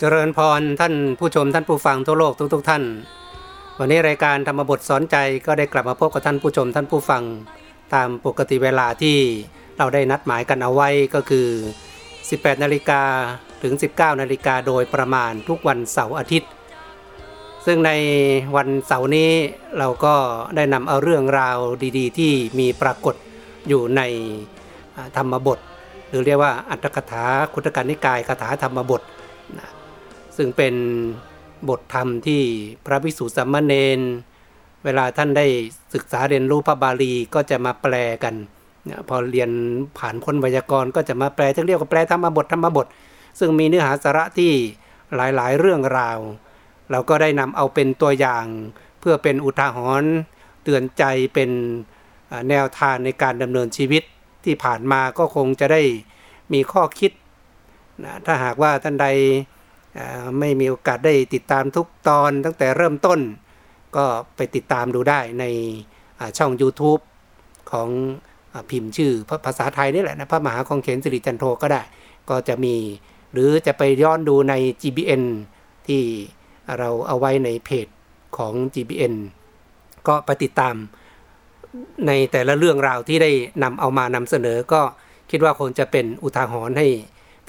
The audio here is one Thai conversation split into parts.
เจริญพรท่านผู้ชมท่านผู้ฟังทั่วโลกทุกๆทท่าน วันนี้รายการธรรมบทสอนใจก็ได้กลับมาพบกับท่านผู้ชมท่านผู้ฟัง ตามปกติเวลาที่เราได้นัดหมายกันเอาไว้ก็คือ 18 นาฬิกาถึง 19 นาฬิกาโดยประมาณทุกวันเสาร์อาทิตย์ ซึ่งในวันเสาร์นี้เราก็ได้นำเอาเรื่องราวดีๆ ที่มีปรากฏอยู่ในธรรมบท หรือเรียกว่าอัตถกถาคุตการนิกายคาถาธรรมบทนะ ซึ่งเป็นบทธรรมที่พระภิกษุสัมมาเนนเวลาท่านได้ศึกษาเรียนรู้พระบาลีก็จะมาแปลกันพอเรียนผ่านพ้นไวยากรณ์ก็จะมาแปลที่เรียกว่าแปลธรรมบทธรรมบท ซึ่งมีเนื้อหาสาระที่หลายๆ เรื่องราว เราก็ได้นำเอาเป็นตัวอย่าง เพื่อเป็นอุทาหรณ์เตือนใจเป็นแนวทางในการดำเนินชีวิตที่ผ่านมาก็คงจะได้มีข้อคิดนะถ้าหากว่าท่านใด ไม่มีโอกาสได้ติดตามทุกตอนตั้งแต่เริ่มต้น ก็ไปติดตามดูได้ในช่อง YouTube ของพิมพ์ชื่อภาษาไทยนี่แหละนะพระมหาคองเขนสิริจันโทก็ได้ ก็จะมีหรือจะไปย้อนดูใน GBN ที่เราเอาไว้ในเพจของ GBN ก็ไปติดตามในแต่ละเรื่องราวที่ได้นำเอามานำเสนอ ก็คิดว่าคงจะเป็นอุทาหรณ์ให้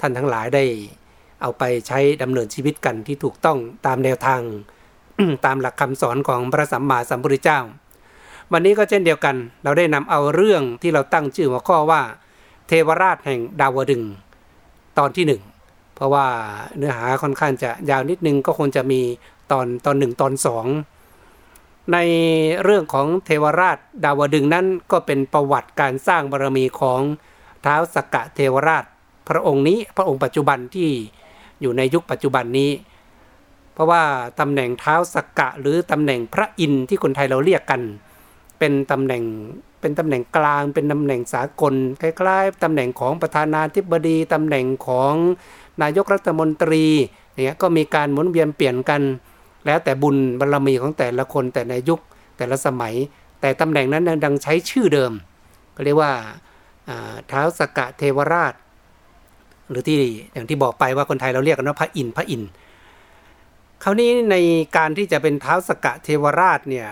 ท่านทั้งหลายได้ เอาไปใช้ดำเนินชีวิตกันที่ถูกต้องตามแนวทาง ตามหลักคำสอนของพระสัมมาสัมพุทธเจ้า วันนี้ก็เช่นเดียวกัน เราได้นำเอาเรื่องที่เราตั้งชื่อหัวข้อว่า เทวราชแห่งดาวดึงตอนที่หนึ่งเพราะว่าเนื้อหาค่อนข้างจะยาวนิดนึงก็คงจะมีตอนตอนหนึ่งตอนสองในเรื่องของเทวราชดาวดึงนั้นก็เป็นประวัติการสร้างบารมีของเท้าสกกะเทวราช พระองค์นี้พระองค์ปัจจุบันที่ อยู่ในยุคปัจจุบันนี้ เพราะว่าตำแหน่งเท้าสกกะหรือตำแหน่งพระอินทร์ที่คนไทยเราเรียกกัน เป็นตำแหน่งเป็นตำแหน่งกลาง เป็นตำแหน่งสากลคล้ายๆตำแหน่งของประธานาธิบดีตำแหน่งของนายกรัฐมนตรีเนี่ยก็มีการหมุนเวียนเปลี่ยนกัน แล้วแต่บุญบารรมีของแต่ละคนแต่ในยุคแต่ละสมัย แต่ตำแหน่งนั้นดังใช้ชื่อเดิม ก็เรียกว่าเท้าสกกะเทวราช หรือที่อย่างที่บอกไปว่าคนไทยเราเรียกกันว่าพระอินทร์พระอินทร์คราวนี้ในการที่จะเป็นเท้าสกะเทวราชเนี่ย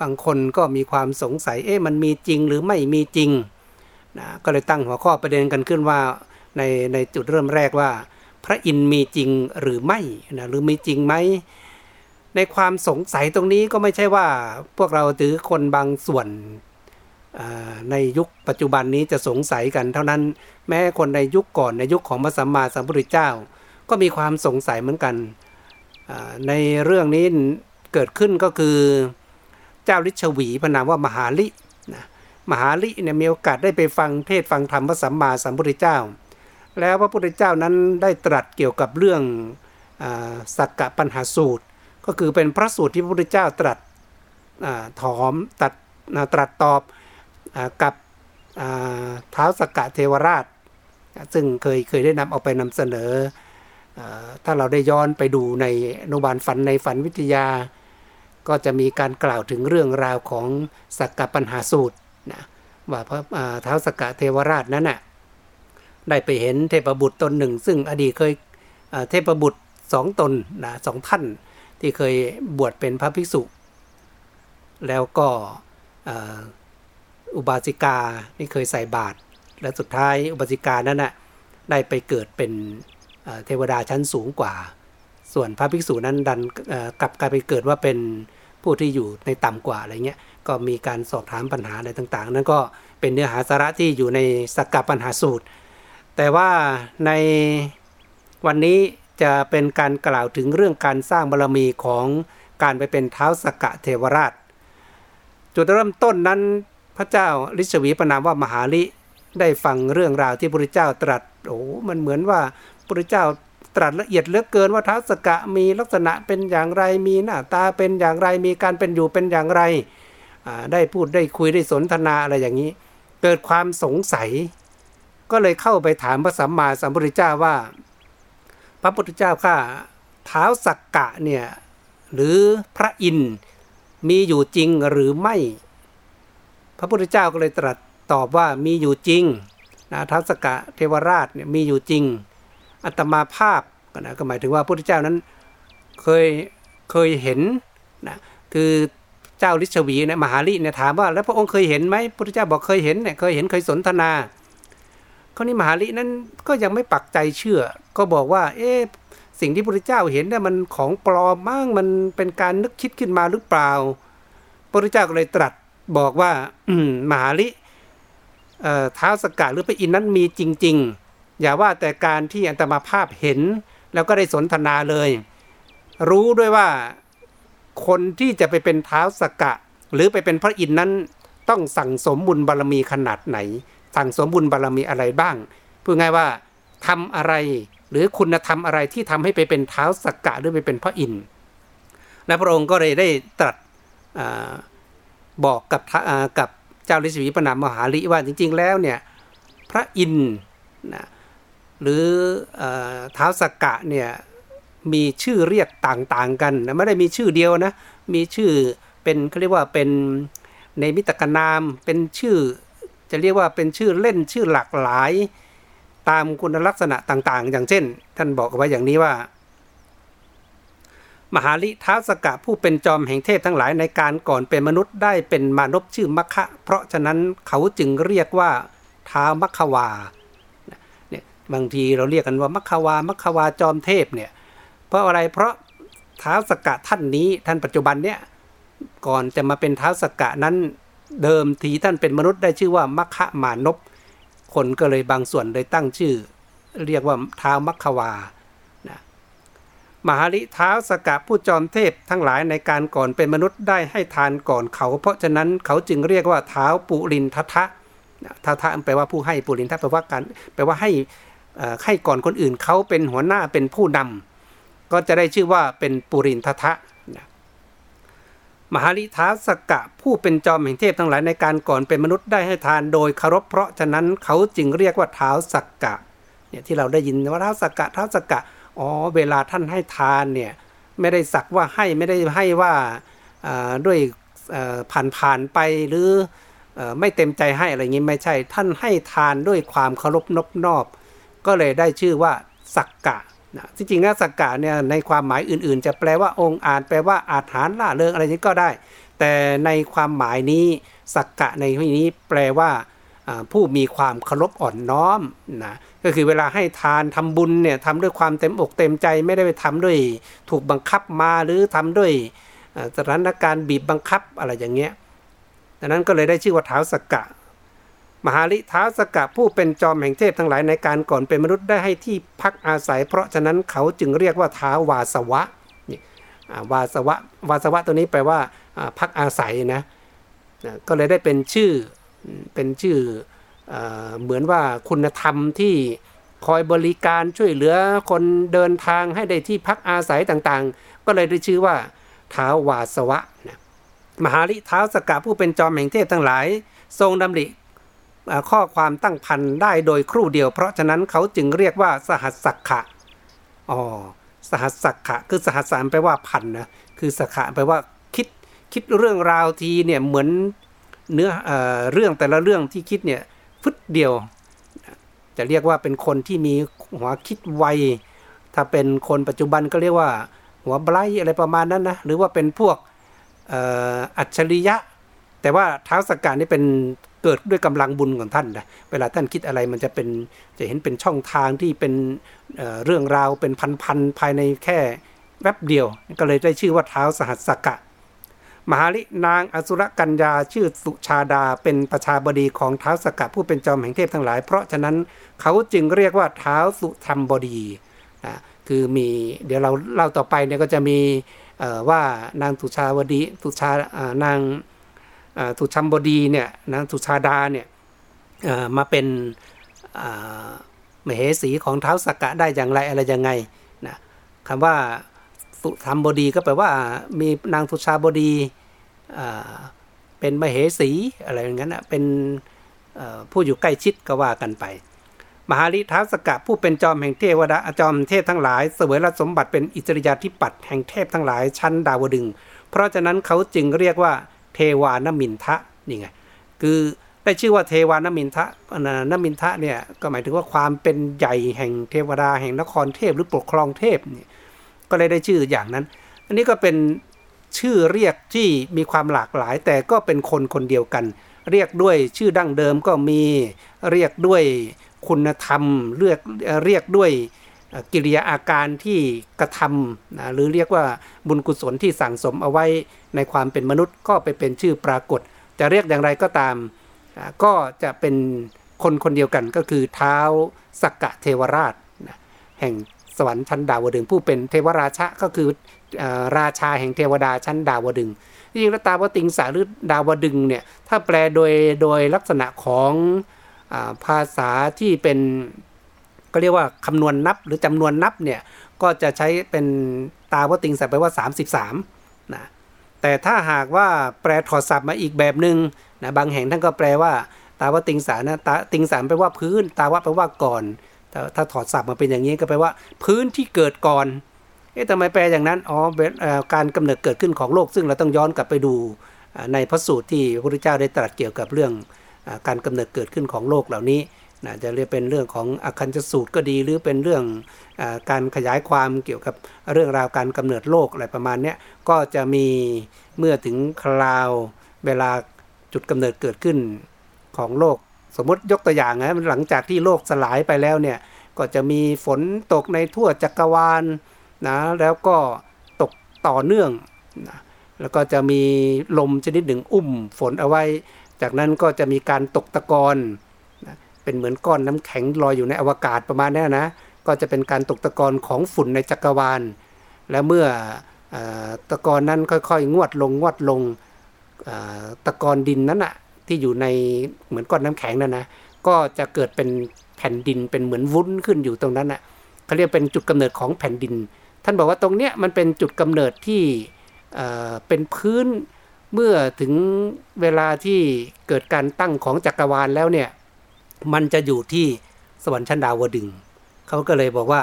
บางคนก็มีความสงสัยเอ๊ะมันมีจริงหรือไม่มีจริงนะก็เลยตั้งหัวข้อประเด็นกันขึ้นว่าในในจุดเริ่มแรกว่า พระอินทร์มีจริงหรือไม่นะหรือมีจริงไหมในความสงสัยตรงนี้ก็ไม่ใช่ว่าพวกเราถือคนบางส่วน ในยุคปัจจุบันนี้จะสงสัยกันเท่านั้น แม้คนในยุคก่อนในยุคของพระสัมมาสัมพุทธเจ้า ก็มีความสงสัยเหมือนกัน ในเรื่องนี้เกิดขึ้นก็คือเจ้าลิชวีพนามว่ามหาลินะมหาลิเนี่ยมีโอกาสได้ไปฟังเทศฟังธรรมพระสัมมาสัมพุทธเจ้า แล้วพระพุทธเจ้านั้นได้ตรัสเกี่ยวกับเรื่องสักกะปัญหาสูตร ก็คือเป็นพระสูตรที่พระพุทธเจ้าตรัสถอมตัดตรัสตอบ กับเท้าสกกะเทวราช ซึ่งเคยเคยได้นำเอาไปนำเสนอ ถ้าเราได้ย้อนไปดูในอนุบาลฝันในฝันวิทยา ก็จะมีการกล่าวถึงเรื่องราวของสักกะปัญหาสูตรนะว่าพระเท้าสกกะเทวราชนั้นน่ะได้ไปเห็นเทพบุตรตนหนึ่ง ซึ่งอดีตเคยเทพบุตรสองตนนะสองท่านที่เคยบวชเป็นพระภิกษุ แล้วก็ อุบาสิกาที่เคยใส่บาตรและสุดท้ายอุบาสิกานั้นนะ่ะได้ไปเกิดเป็นเทวดาชั้นสูงกว่า ส่วนพระภิกษุนั้นดันกลับกลายไปเกิดว่าเป็นผู้ที่อยู่ในต่ำกว่าอะไรเงี้ยก็มีการสอบถามปัญหาอะไรต่างๆ นั้นก็เป็นเนื้อหาสาระที่อยู่ในสักกะปัญหาสูตร แต่ว่าในวันนี้จะเป็นการกล่าวถึงเรื่องการสร้างบารรมีของการไปเป็นเท้าสกกะเทวราช จุดเริ่มต้นนั้น พระเจ้าลิชวีประนามว่ามหาลิได้ฟังเรื่องราวที่พระเจ้าตรัสโอ้มันเหมือนว่าพระเจ้าตรัสละเอียดเหลือเกินว่าท้าสกะมีลักษณะเป็นอย่างไรมีหน้าตาเป็นอย่างไรมีการเป็นอยู่เป็นอย่างไรได้พูดได้คุยได้สนทนาอะไรอย่างนี้ เกิดความสงสัย ก็เลยเข้าไปถามพระสัมมาสัมพุทธเจ้าว่า พระพุทธเจ้าข้าเท้าสักกะเนี่ยหรือพระอินมีอยู่จริงหรือไม่ ระพุทธเจ้าก็เลยตรัสตอบว่ามีอยู่จริงนะทัศกะเทวราชเนี่ยมีอยู่จริง อัตมาภาพก็นะก็หมายถึงว่าพระพุทธเจ้านั้นเคยเคยเห็นนะคือเจ้าลิชวีเนี่ยมหาลิเนี่ยถามว่าแล้วพระองค์เคยเห็นไหมพระพุทธเจ้าบอกเคยเห็นเนี่ยเคยเห็นเคยสนทนาคราวนี้มหาลินั้นก็ยังไม่ปักใจเชื่อ ก็บอกว่า เอ๊ะสิ่งที่พระพุทธเจ้าเห็นเนี่ยมันของปลอมมั่งมันเป็นการนึกคิดขึ้นมาหรือเปล่าพระพุทธเจ้าก็เลยตรัส บอกว่าอืมหาลิเท้าสกัดหรือพระอินนั้นมีจริง ๆ อย่าว่าแต่การที่อันตมาภาพเห็นแล้วก็ได้สนทนาเลย รู้ด้วยว่าคนที่จะไปเป็นเท้าสกะ หรือไปเป็นพระอินนั้น ต้องสั่งสมบุญบารรมีขนาดไหน สั่งสมบุญบารรมีอะไรบ้างพูดง่ายว่าทำอะไรหรือคุณธรรมอะไรที่ทำให้ไปเป็นเท้าสกกะหรือไปเป็นพระอินทร์และพระองค์ก็เลยได้ตรัส บอกกับกับเจ้าฤาษีปนามมหาลิว่าจริง ๆ แล้วเนี่ยพระอินทร์นะหรือเท้าสกกะเนี่ยมีชื่อเรียกต่างๆกันนะไม่ได้มีชื่อเดียวนะมีชื่อเป็นเขาเรียกว่าเป็นในมิตรกนามเป็นชื่อ จะเรียกว่าเป็นชื่อเล่นชื่อหลากหลาย ตามคุณลักษณะต่างๆ อย่างเช่น ท่านบอกไว้อย่างนี้ว่า มหาลิท้าสกะผู้เป็นจอมแห่งเทพทั้งหลายในการก่อนเป็นมนุษย์ได้เป็นมานพชื่อมัคคะ เพราะฉะนั้นเขาจึงเรียกว่าท้ามัคควาเนี่ยบางทีเราเรียกกันว่ามัคความัคควาจอมเทพเนี่ยเพราะอะไรเพราะท้าสกะท่านนี้ท่านปัจจุบันเนี่ยก่อนจะมาเป็นท้าสกะนั้นเดิมทีท่านเป็นมนุษย์ได้ชื่อว่ามัคคะมานพคนก็เลยบางส่วนเลยตั้งชื่อ เรียกว่าท้ามัคควา มหาลิท้าสกะผู้จอมเทพทั้งหลายในการก่อนเป็นมนุษย์ได้ให้ทานก่อนเขา เพราะฉะนั้นเขาจึงเรียกว่าเท้าปุรินทัทะทัทะแปลว่าผู้ให้ปุรินทัแปลว่าการแปลว่าให้ให้ก่อนคนอื่นเขาเป็นหัวหน้าเป็นผู้นำก็จะได้ชื่อว่าเป็นปุรินทัทะมหาลิท้าสกะผู้เป็นจอมแห่งเทพทั้งหลายในการก่อนเป็นมนุษย์ได้ให้ทานโดยเคารพเพราะฉะนั้นเขาจึงเรียกว่าเท้าสกกะเนี่ยที่เราได้ยินว่าเท้าสกกะเท้าสกกะ อ๋อเวลาท่านให้ทานเนี่ยไม่ได้สักว่าให้ไม่ได้ให้ว่าด้วยผ่านผ่านไปหรือไม่เต็มใจให้อะไรอย่างนี้ไม่ใช่ ท่านให้ทานด้วยความเคารพนบนอบ ก็เลยได้ชื่อว่าสักกะนะจริงๆนะสักกะเนี่ยในความหมายอื่นๆ จะแปลว่าองค์อาจแปลว่าอาถรรพ์ล่าเริงอะไรนี้ก็ได้ แต่ในความหมายนี้สักกะในที่นี้แปลว่า ผู้มีความเคารพอ่อนน้อมนะก็คือเวลาให้ทานทำบุญเนี่ยทำด้วยความเต็มอกเต็มใจไม่ได้ไปทำด้วยถูกบังคับมาหรือทำด้วยสถานการณ์บีบบังคับอะไรอย่างเงี้ยดังนั้นก็เลยได้ชื่อว่าเท้าสกกะ มหาลิเท้าสกะผู้เป็นจอมแห่งเทพทั้งหลายในการก่อนเป็นมนุษย์ได้ให้ที่พักอาศัย เพราะฉะนั้นเขาจึงเรียกว่าเท้าวาสวะวาสวะวาสวะตัวนี้แปลว่าพักอาศัยนะก็เลยได้เป็นชื่อ เป็นชื่อเหมือนว่าคุณธรรมที่คอยบริการช่วยเหลือคนเดินทางให้ได้ที่พักอาศัยต่างๆ ก็เลยได้ชื่อว่าท้าวาสวะนะมหาลิท้าวสกะผู้เป็นจอมแห่งเทพทั้งหลาย ทรงดำริข้อความตั้งพันได้โดยครู่เดียว เพราะฉะนั้นเขาจึงเรียกว่าสหัสสักขะอ๋อสหัสสักขะคือสหัสสามแปลว่าพันนะคือสักขะแปลว่าคิดคิดเรื่องราวทีเนี่ยเหมือน เนื้อเอเรื่องแต่ละเรื่องที่คิดเนี่ยฟึดเดียว จะเรียกว่าเป็นคนที่มีหัวคิดไว ถ้าเป็นคนปัจจุบันก็เรียกว่า หัวไบรอะไรประมาณนั้นนะหรือว่าเป็นพวกอัจฉริยะ แต่ว่าเท้าสกการนี่เป็นเกิดด้วยกำลังบุญของท่านนะเวลาท่านคิดอะไรมันจะเป็นจะเห็นเป็นช่องทางที่เป็นเเรื่องราวเป็นพันๆภายในแค่แวบเดียว ก็เลยได้ชื่อว่าเท้าสหัสสกะ มหาลินางอสุรกัญญาชื่อสุชาดาเป็นประชาบดีของเท้าสกะผู้เป็นจอมแห่งเทพทั้งหลาย เพราะฉะนั้นเขาจึงเรียกว่าเท้าสุธรรมบดีนะคือมีเดี๋ยวเราเล่าต่อไปเนี่ยก็จะมีว่านางสุชาวดีสุชานางสุชัมบดีเนี่ยนางสุชาดาเนี่ยมาเป็นมเหสีของเท้าสกกะได้อย่างไรอะไรยังไงนะคำว่า สุธรรมบดีก็แปลว่ามีนางสุชาบดีเป็นมเหสีอะไรอย่างนั้นนะเป็นผู้อยู่ใกล้ชิดก็ว่ากันไป มหาลิท้าสกะผู้เป็นจอมแห่งเทวดาจอมเทพทั้งหลาย เสวยรสมบัติเป็นอิสริยาธิปัตย์แห่งเทพทั้งหลายชั้นดาวดึง เพราะฉะนั้นเขาจึงเรียกว่าเทวานมินทะนี่ไงคือได้ชื่อว่าเทวานมินทะนมินทะเนี่ยก็หมายถึงว่าความเป็นใหญ่แห่งเทวดาแห่งนครเทพหรือปกครองเทพเนี่ย ก็เลยได้ชื่ออย่างนั้น อันนี้ก็เป็นชื่อเรียกที่มีความหลากหลาย แต่ก็เป็นคนคนเดียวกัน เรียกด้วยชื่อดั้งเดิมก็มีเรียกด้วยคุณธรรมเรียกเรียกด้วยกิริยาอาการที่กระทำนะหรือเรียกว่าบุญกุศลที่สั่งสมเอาไว้ในความเป็นมนุษย์ก็ไปเป็นชื่อปรากฏ จะเรียกอย่างไรก็ตาม ก็จะเป็นคนคนเดียวกันก็คือเท้าสักกะเทวราช แห่ง สวรรค์ชั้นดาวดึงผู้เป็นเทวราชะก็คือราชาแห่งเทวดาชั้นดาวดึงจริงๆแล้วตาวติงสาหรือดาวดึงเนี่ยถ้าแปลโดยโดยลักษณะของอภาษาที่เป็นก็เรียกว่าคำนวณนับหรือจำนวนนับเนี่ยก็จะใช้เป็นตาวติงสัแปลว่า 33นะแต่ถ้าหากว่าแปลถอดศัพท์มาอีกแบบหนึ่งนะบางแห่งท่านก็แปลว่า ตาวติงสานะตาติงสามแปลว่าพื้น ตาวะแปลว่าก่อน ถ้าถ้าถอดศัพท์มาเป็นอย่างนี้ก็แปลว่า พื้นที่เกิดก่อน เอ๊ะทำไมแปลอย่างนั้น อ๋อการกำเนิดเกิดขึ้นของโลก ซึ่งเราต้องย้อนกลับไปดูในพระสูตรที่พระพุทธเจ้าได้ตรัสเกี่ยวกับเรื่องการกำเนิดเกิดขึ้นของโลกเหล่านี้นะจะเรียกเป็นเรื่องของอคันจสูตรก็ดี หรือเป็นเรื่องอการขยายความเกี่ยวกับเรื่องราวการกำเนิดโลกอะไรประมาณนี้ก็จะมีเมื่อถึงคราวเวลาจุดกำเนิดเกิดขึ้นของโลก สมมติยกตัวอย่างนะหลังจากที่โลกสลายไปแล้วเนี่ยก็จะมีฝนตกในทั่วจักรวาลนะแล้วก็ตกต่อเนื่องนะแล้วก็จะมีลมชนิดหนึ่งอุ้มฝนเอาไว้ จากนั้นก็จะมีการตกตะกอนนะเป็นเหมือนก้อนน้ำแข็งลอยอยู่ในอวกาศประมาณนี้นะก็จะเป็นการตกตะกอนของฝุ่นในจักรวาล และเมื่ออตะกอนนั้นค่อยๆ งวดลงงวดลงตะกอนดินนั้นอะ ที่อยู่ในเหมือนก้อนน้ำแข็งนั่นนะก็จะเกิดเป็นแผ่นดินเป็นเหมือนวุ้นขึ้นอยู่ตรงนั้นอะเขาเรียกเป็นจุดกำเนิดของแผ่นดิน ท่านบอกว่าตรงเนี้ยมันเป็นจุดกำเนิดที่เป็นพื้นเมื่อถึงเวลาที่เกิดการตั้งของจักรวาลแล้วเนี่ยมันจะอยู่ที่สวรรค์ชั้นดาวดึงเขาก็เลยบอกว่า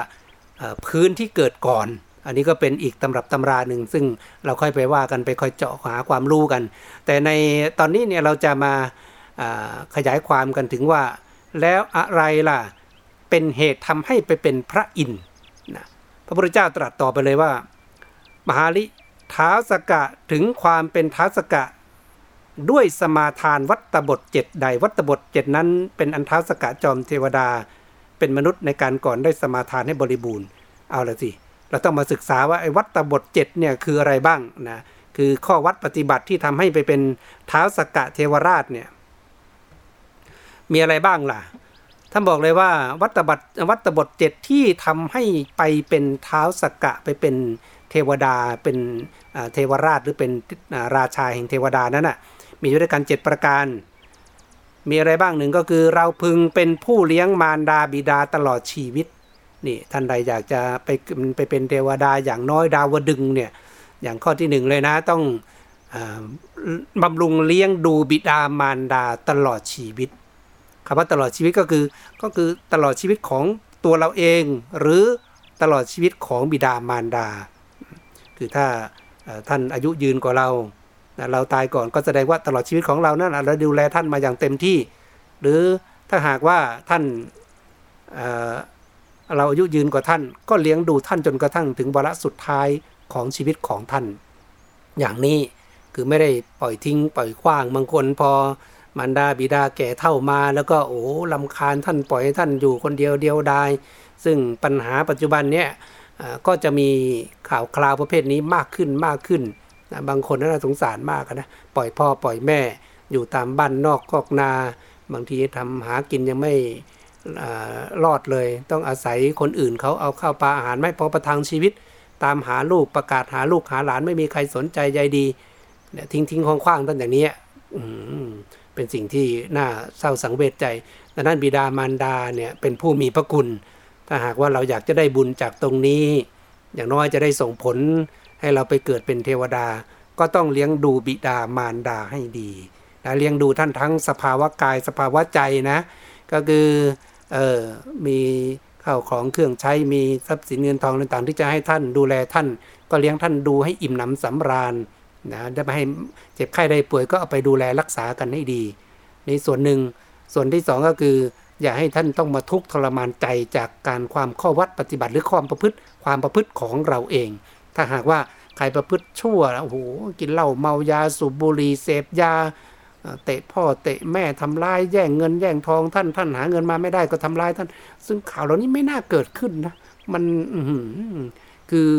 พื้นที่เกิดก่อน อันนี้ก็เป็นอีกตำรับตำราหนึ่งซึ่งเราค่อยไปว่ากันไปค่อยเจาะหาความรู้กัน แต่ในตอนนี้เนี่ยเราจะมาขยายความกันถึงว่า แล้วอะไรล่ะเป็นเหตุทำให้ไปเป็นพระอินทร์พระพุทธเจ้าตรัสต่อไปเลยว่า มหาลิท้าสกะถึงความเป็นท้าสกะ ด้วยสมาทานวัตบทเจ็ดใดวัตบทเจ็ดนั้น เป็นอันท้าสกะจอมเทวดา เป็นมนุษย์ในการก่อนได้สมาทานให้บริบูรณ์เอาละสิเเราต้องมาศึกษาว่าไอ้วัตบทเจ็ดเนี่ยคืออะไรบ้างนะคือข้อวัดปฏิบัติที่ทำให้ไปเป็นเท้าสกะเทวราชเนี่ยมีอะไรบ้างล่ะท่านบอกเลยว่าวัตบัตวัตบทเจ็ดที่ทำให้ไปเป็นเท้าสกกะไปเป็นเทวดาเป็นเทวราชหรือเป็นราชาแห่งเทวดานั้นน่ะมีอยู่ด้วยกัน7ประการ มีอะไรบ้างหนึ่งก็คือเราพึงเป็นผู้เลี้ยงมารดาบิดาตลอดชีวิต นี่ท่านใดอยากจะไปไปเป็นเทวดาอย่างน้อยดาวดึงเนี่ยอย่างข้อที่หนึ่งเลยนะต้องบำรุงเลี้ยงดูบิดามารดาตลอดชีวิตคำว่าตลอดชีวิตก็คือก็คือตลอดชีวิตของตัวเราเอง หรือตลอดชีวิตของบิดามารดา คือถ้าท่านอายุยืนกว่าเรา เราตายก่อนก็แสดงว่าตลอดชีวิตของเรานั้นเราดูแลท่านมาอย่างเต็มที่ หรือถ้าหากว่าท่าน เราอายุยืนกว่าท่าน ก็เลี้ยงดูท่านจนกระทั่งถึงวาระสุดท้ายของชีวิตของท่าน อย่างนี้คือไม่ได้ปล่อยทิ้งปล่อยขว้างบางคนพอมารดาบิดาแก่เท่ามา แล้วก็โอ้ลำคาญท่านปล่อยให้ท่านอยู่คนเดียวเดียวดายซึ่งปัญหาปัจจุบันเนี้ยก็จะมีข่าวคราวประเภทนี้มากขึ้นมากขึ้นนะบางคนน่าสงสารมากนะปล่อยพ่อปล่อยแม่อยู่ตามบ้านนอกคอกนา บางทีทำหากินยังไม่ รอดเลย ต้องอาศัยคนอื่นเขาเอาข้าวปลาอาหารไม่พอประทังชีวิต ตามหาลูกประกาศหาลูกหาหลานไม่มีใครสนใจใยดีเนี่ยทิ้งทิ้งคว้างคว้างตั้งอย่างนี้เป็นสิ่งที่น่าเศร้าสังเวชใจดังนั้นบิดามารดาเนี่ยเป็นผู้มีพระคุณ ถ้าหากว่าเราอยากจะได้บุญจากตรงนี้ อย่างน้อยจะได้ส่งผลให้เราไปเกิดเป็นเทวดา ก็ต้องเลี้ยงดูบิดามารดาให้ดีนะเลี้ยงดูท่านทั้งสภาวะกายสภาวะใจนะ ก็คือ เออมีข้าวของเครื่องใช้มีทรัพย์สินเงินทองต่างๆ ที่จะให้ท่านดูแลท่าน ก็เลี้ยงท่านดูให้อิ่มหนำสำราญนะได้ไม่ให้เจ็บไข้ได้ป่วยก็เอาไปดูแลรักษากันให้ดี ในส่วนหนึ่งส่วนที่สองก็คือ อย่าให้ท่านต้องมาทุกข์ทรมานใจจากการความข้อวัดปฏิบัติหรือความประพฤติความประพฤติของเราเอง ถ้าหากว่าใครประพฤติชั่วโอ้โหกินเหล้าเมายาสูบบุหรี่เสพยา เตะพ่อเตะแม่ทำร้ายแย่งเงินแย่งทองท่านท่านหาเงินมาไม่ได้ก็ทำร้ายท่าน ซึ่งข่าวเหล่านี้ไม่น่าเกิดขึ้นนะ มันคือ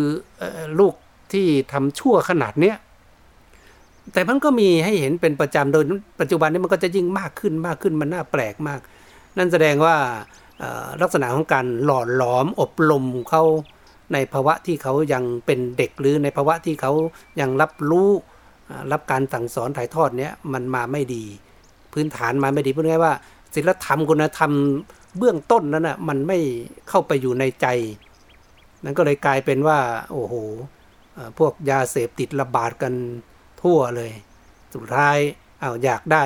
ลูกที่ทำชั่วขนาดเนี้ยแต่มันก็มีให้เห็นเป็นประจำโดยปัจจุบันนี้มันก็จะยิ่งมากขึ้นมากขึ้นมันน่าแปลกมาก นั่นแสดงว่าลักษณะของการหล่อหลอมอบรมเขาในภาวะที่เขายังเป็นเด็กหรือในภาวะที่เขายังรับรู้ รับการสั่งสอนถ่ายทอดเนี้ยมันมาไม่ดี พื้นฐานมาไม่ดีพูดง่ายว่าศีลธรรมคุณธรรมเบื้องต้นนั้นนะ่ะมันไม่เข้าไปอยู่ในใจ นั่นก็เลยกลายเป็นว่า โอ้โหพวกยาเสพติดระบาดกันทั่วเลย สุดท้ายเอาอยากได้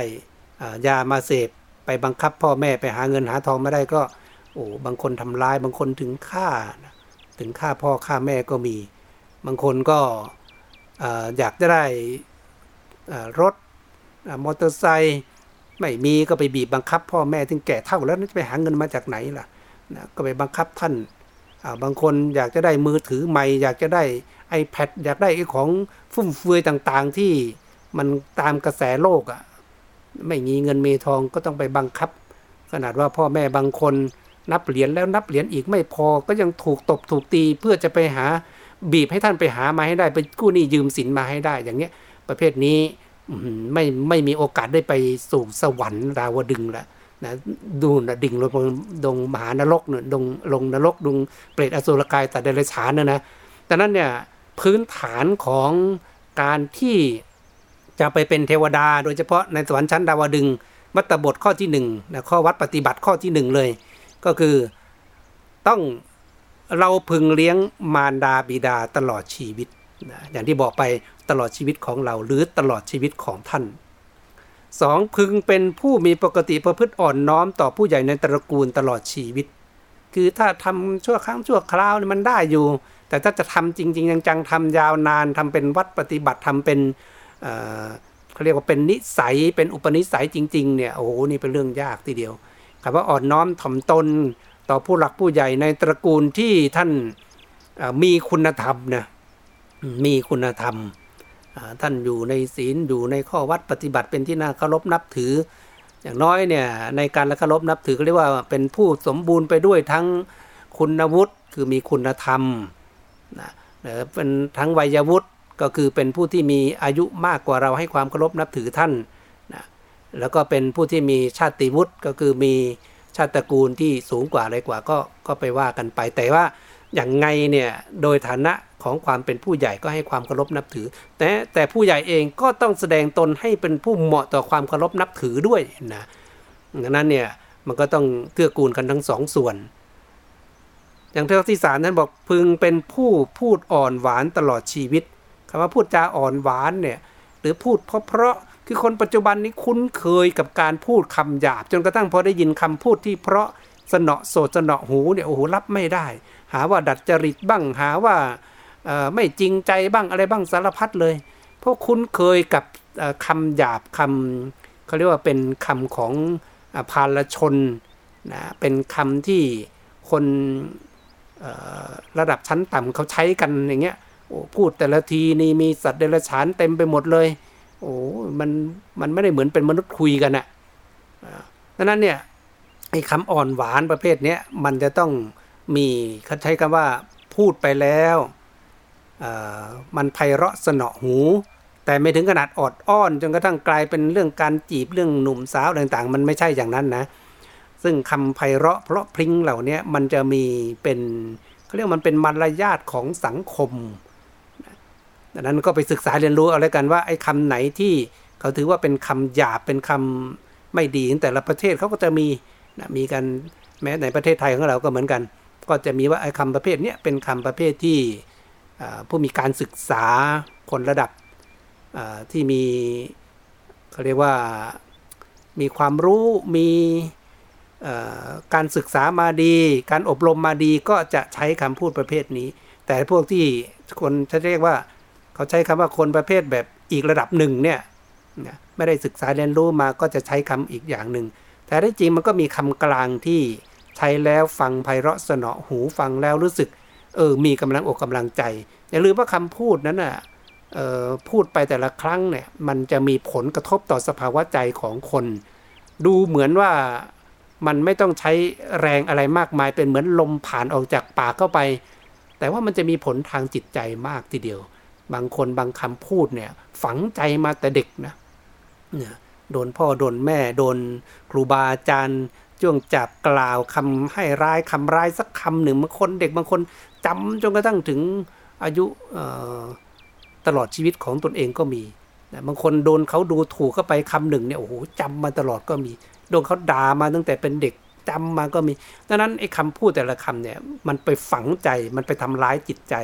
ยามาเสพไปบังคับพ่อแม่ไปหาเงินหาทองไม่ได้ก็ โอ้บางคนทำร้ายบางคนถึงฆ่า ถึงฆ่าพ่อฆ่าแม่ก็มี บางคนก็อยากจะได้ รถมอเตอร์ไซค์ไม่มีก็ไปบีบบังคับ พ่อแม่ถึงแก่เท่าแล้วจะไปหาเงินมาจากไหนล่ะนะก็ไปบังคับท่านบางคนอยากจะได้มือถือใหม่ อยากจะได้ iPad อยากได้ไอ้ของฟุ่มเฟือยต่างๆที่มันตามกระแสโลกอะ่ะไม่มีเงินมีทองก็ต้องไปบังคับ ขนาดว่าพ่อแม่บางคนนับเหรียญแล้วนับเหรียญอีกไม่พอก็ยังถูกตบถูกตีเพื่อจะไปหาบีบให้ท่านไปหามาให้ได้ไปกู้หนี้ยืมสินมาให้ได้อย่างเนี้ย ประเภทนี้ไม่ไม่มีโอกาสได้ไปสู่สวรรค์ดาวดึงละนะดูนะดิ่งลงดงมหานรกเนี่ยดงลงนรกดงเปรตอสุรกายแต่เดรัจฉานนะนะแต่นั้นเนี่ยพื้นฐานของการที่จะไปเป็นเทวดา โดยเฉพาะในสวรรค์ชั้นดาวดึงมัตตบทข้อที่หนึ่งนะข้อวัดปฏิบัติข้อที่หนึ่งเลย ก็คือต้องเราพึงเลี้ยงมารดาบิดาตลอดชีวิต อย่างที่บอกไปตลอดชีวิตของเราหรือตลอดชีวิตของท่านสองพึงเป็นผู้มีปกติประพฤติอ่อนน้อมต่อผู้ใหญ่ในตระกูลตลอดชีวิต คือถ้าทำชั่วครั้งชั่วคราวมันได้อยู่ แต่ถ้าจะทำจริง ๆ จังๆทำยาวนานทำเป็นวัดปฏิบัติทำเป็นเขาเรียกว่าเป็นนิสัยเป็นอุปนิสัยจริงๆเนี่ยโอ้โหนี่เป็นเรื่องยากทีเดียวคำว่าอ่อนน้อมถ่อมตนต่อผู้หลักผู้ใหญ่ในตระกูลที่ท่านมีคุณธรรมนะ มีคุณธรรม ท่านอยู่ในศีลอยู่ในข้อวัดปฏิบัติเป็นที่น่าเคารพนับถือ อย่างน้อยเนี่ยในการเคารพนับถือเรียกว่าเป็นผู้สมบูรณ์ไปด้วยทั้งคุณวุฒิคือมีคุณธรรมนะเป็นทั้งวัยวุฒิก็คือเป็นผู้ที่มีอายุมากกว่าเราให้ความเคารพนับถือท่านนะแล้วก็เป็นผู้ที่มีชาติวุฒิก็คือมีชาติตระกูลที่สูงกว่าอะไรกว่าก็ก็ไปว่ากันไปแต่ว่า อย่างไงเนี่ยโดยฐานะของความเป็นผู้ใหญ่ก็ให้ความเคารพนับถือ แต่แต่ผู้ใหญ่เองก็ต้องแสดงตนให้เป็นผู้เหมาะต่อความเคารพนับถือด้วยนะดังนั้นเนี่ยมันก็ต้องเกื้อกูลกันทั้งสองส่วน อย่างเท่าที่สารท่านบอกพึงเป็นผู้พูดอ่อนหวานตลอดชีวิตคำว่าพูดจาอ่อนหวานเนี่ยหรือพูดเพราะเพราะคือคนปัจจุบันนี้คุ้นเคยกับการพูดคำหยาบ จนกระทั่งพอได้ยินคำพูดที่เพราะสนอโสดสนอหูเนี่ยโอ้โหรับไม่ได้ หาว่าดัดจริตบ้างหาว่าไม่จริงใจบ้างอะไรบ้างสารพัดเลย เพราะคุ้นเคยกับคำหยาบคำเขาเรียกว่าเป็นคำของพาลชนนะเป็นคำที่คนระดับชั้นต่ำเขาใช้กันอย่างเงี้ยโอ้พูดแต่ละทีนี่มีสัตว์เดรัจฉานเต็มไปหมดเลย โอ้มันมันไม่ได้เหมือนเป็นมนุษย์คุยกันอะดังนั้นเนี่ยไอ้คำอ่อนหวานประเภทนี้มันจะต้อง มีเขาใช้คำว่าพูดไปแล้วมันไพเราะสนอหู แต่ไม่ถึงขนาดอดอ้อน จนกระทั่งกลายเป็นเรื่องการจีบเรื่องหนุ่มสาวต่างๆ มันไม่ใช่อย่างนั้นนะ ซึ่งคำไพเราะเพราะพริ้งเหล่านี้มันจะมีเป็นเขาเรียกมันเป็นมารยาทของสังคมดังนั้นก็ไปศึกษาเรียนรู้เอาแล้วกันว่าไอ้คำไหนที่เขาถือว่าเป็นคำหยาบเป็นคำไม่ดีแต่ละประเทศเขาก็จะมีนะมีกันแม้ในประเทศไทยของเราก็เหมือนกัน ก็จะมีว่าไอ้คำประเภทนี้เป็นคำประเภทที่ผู้มีการศึกษาคนระดับที่มีเขาเรียกว่ามีความรู้มีการศึกษามาดี การอบรมมาดีก็จะใช้คำพูดประเภทนี้ แต่พวกที่คนจะเรียกว่า เขาใช้คำว่าคนประเภทแบบอีกระดับหนึ่งเนี่ยไม่ได้ศึกษาเรียนรู้มาก็จะใช้คำอีกอย่างหนึ่งแต่ที่จริงมันก็มีคำกลางที่ ใช้แล้วฟังไพเราะสนอหูฟังแล้วรู้สึกเออมีกำลังอกกำลังใจ อย่าลืมว่าคำพูดนั้นอะพูดไปแต่ละครั้งเนี่ยมันจะมีผลกระทบต่อสภาวะใจของคน ดูเหมือนว่ามันไม่ต้องใช้แรงอะไรมากมายเป็นเหมือนลมผ่านออกจากปากเข้าไป แต่ว่ามันจะมีผลทางจิตใจมากทีเดียว บางคนบางคำพูดเนี่ยฝังใจมาแต่เด็กนะเนี่ยโดนพ่อโดนแม่โดนครูบาอาจารย์ จ้วงจับกล่าวคำให้ร้ายคำร้ายสักคำหนึ่งบางคนเด็กบางคนจำจนกระทั่งถึงอายุตลอดชีวิตของตนเองก็มีบางคนโดนเขาดูถูกเข้าไปคำหนึ่งเนี่ยโอ้โหจำมาตลอดก็มี โดนเขาด่ามาตั้งแต่เป็นเด็กจำมาก็มีดังนั้นไอ้คำพูดแต่ละคำเนี่ยมันไปฝังใจมันไปทำร้ายจิตใจ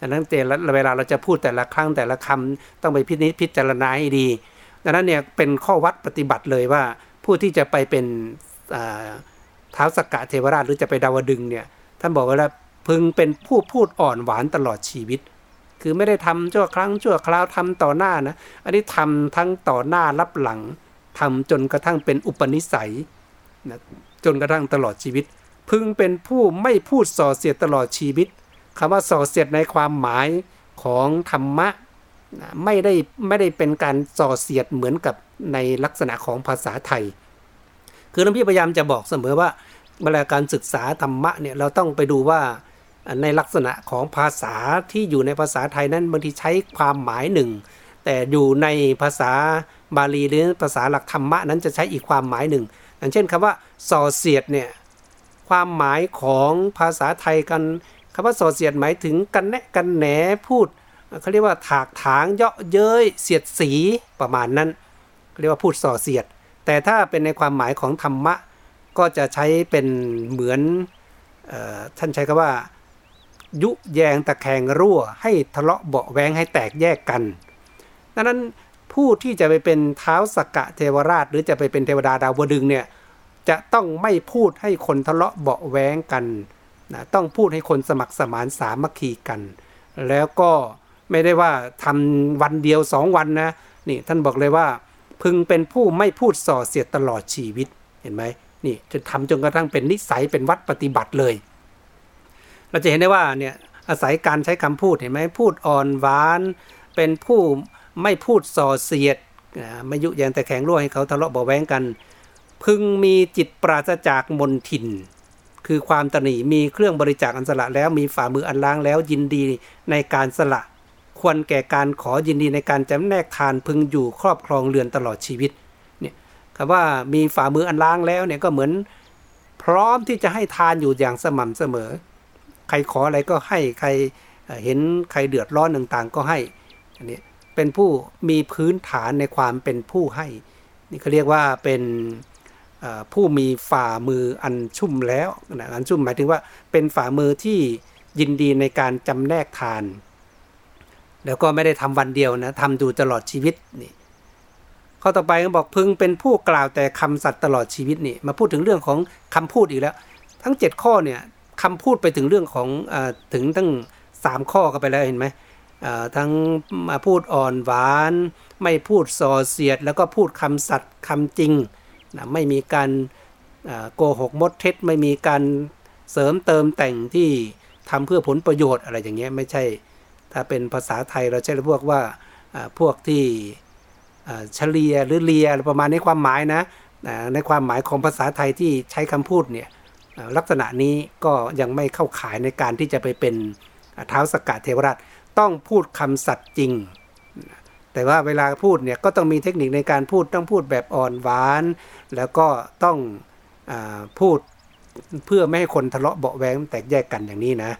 ดังนั้นแต่ละเวลาเราจะพูดแต่ละครั้งแต่ละคำต้องไปพินิจพิจารณาให้ดีดังนั้นเนี่ยเป็นข้อวัดปฏิบัติเลยว่าผู้ที่จะไปเป็น ท้าสกกะเทวราชหรือจะไปดาวดึงเนี่ยท่านบอกว่าแล้วพึงเป็นผู้พูดอ่อนหวานตลอดชีวิต คือไม่ได้ทำชั่วครั้งชั่วคราวทำต่อหน้านะอันนี้ทำทั้งต่อหน้ารับหลังทำจนกระทั่งเป็นอุปนิสัยนะจนกระทั่งตลอดชีวิต พึงเป็นผู้ไม่พูดส่อเสียดตลอดชีวิตคำว่าส่อเสียดในความหมายของธรรมะไม่ได้ไม่ได้เป็นการส่อเสียดเหมือนกับในลักษณะของภาษาไทย คือหลวงพี่พยายามจะบอกเสมอว่าเวลาการศึกษาธรรมะเนี่ยเราต้องไปดูว่าในลักษณะของภาษาที่อยู่ในภาษาไทยนั้นบางทีใช้ความหมายหนึ่ง แต่อยู่ในภาษาบาลีหรือภาษาหลักธรรมะนั้นจะใช้อีกความหมายหนึ่งอย่างเช่นคำว่าส่อเสียดเนี่ยความหมายของภาษาไทยกันคำว่าส่อเสียดหมายถึงกันแนะกันแหนพูดเขาเรียกว่าถากถางเยาะเย้ยเสียดสีประมาณนั้นเรียกว่าพูดส่อเสียด แต่ถ้าเป็นในความหมายของธรรมะ ก็จะใช้เป็นเหมือนท่านใช้คำว่า ยุแยงตะแคงรั่ว ให้ทะเลาะเบาแวงให้แตกแยกกันดังนั้นผู้ที่จะไปเป็นเท้าสกกะเทวราช หรือจะไปเป็นเทวดาดาวดึงเนี่ยจะต้องไม่พูดให้คนทะเลาะเบาแวงกันนะต้องพูดให้คนสมัครสมานสามัคคีกัน แล้วก็ไม่ได้ว่าทำวันเดียวสองวันนะนี่ท่านบอกเลยว่า พึงเป็นผู้ไม่พูดส่อเสียดตลอดชีวิตเห็นไหมนี่จะทำจนกระทั่งเป็นนิสัยเป็นวัดปฏิบัติเลย เราจะเห็นได้ว่าเนี่ยอาศัยการใช้คำพูดเห็นไหมพูดอ่อนหวาน เป็นผู้ไม่พูดส่อเสียดไม่ยุแยงแต่แข็งรั่วให้เขาทะเลาะเบาแวงกัน พึงมีจิตปราศจากมนทิน คือความตนีมีเครื่องบริจาคอันสละแล้วมีฝ่ามืออันล้างแล้วยินดีในการสละ ควรแก่การขอยินดีในการจำแนกทานพึงอยู่ครอบครองเรือนตลอดชีวิตเนี่ยคำว่ามีฝ่ามืออันล้างแล้วเนี่ยก็เหมือนพร้อมที่จะให้ทานอยู่อย่างสม่ำเสมอ ใครขออะไรก็ให้ใครเห็นใครเดือดร้อนต่างๆ ก็ให้อันนี้เป็นผู้มีพื้นฐานในความเป็นผู้ให้ นี่เขาเรียกว่าเป็นผู้มีฝ่ามืออันชุ่มแล้วอันชุ่มหมายถึงว่าเป็นฝ่ามือที่ยินดีในการจำแนกทาน แล้วก็ไม่ได้ทำวันเดียวนะทำดูตลอดชีวิตนี่ข้อต่อไปก็บอกพึงเป็นผู้กล่าวแต่คำสัตย์ตลอดชีวิตนี่มาพูดถึงเรื่องของคำพูดอีกแล้ว ทั้ง 7 ข้อเนี่ยคำพูดไปถึงเรื่องของอถึงตั้ง 3 ข้อก็ไปแล้วเห็นไหมทั้งมาพูดอ่อนหวาน ไม่พูดส่อเสียด แล้วก็พูดคำสัตย์คำจริงนะไม่มีการโกหกมดเท็จ ไม่มีการเสริมเติมแต่งที่ทำเพื่อผลประโยชน์อะไรอย่างเงี้ยไม่ใช่ ถ้าเป็นภาษาไทยเราใช้พวกว่าพวกที่เฉลียหรือเลียประมาณในความหมายนะในความหมายของภาษาไทยที่ใช้คำพูดเนี่ยลักษณะนี้ก็ยังไม่เข้าขายในการที่จะไปเป็นเท้าสกัดเทวราชต้องพูดคำสัตย์จริง แต่ว่าเวลาพูดเนี่ยก็ต้องมีเทคนิคในการพูดต้องพูดแบบอ่อนหวาน แล้วก็ต้องอพูดเพื่อไม่ให้คนทะเลาะเบาแวงแตกแยกกันอย่างนี้นะ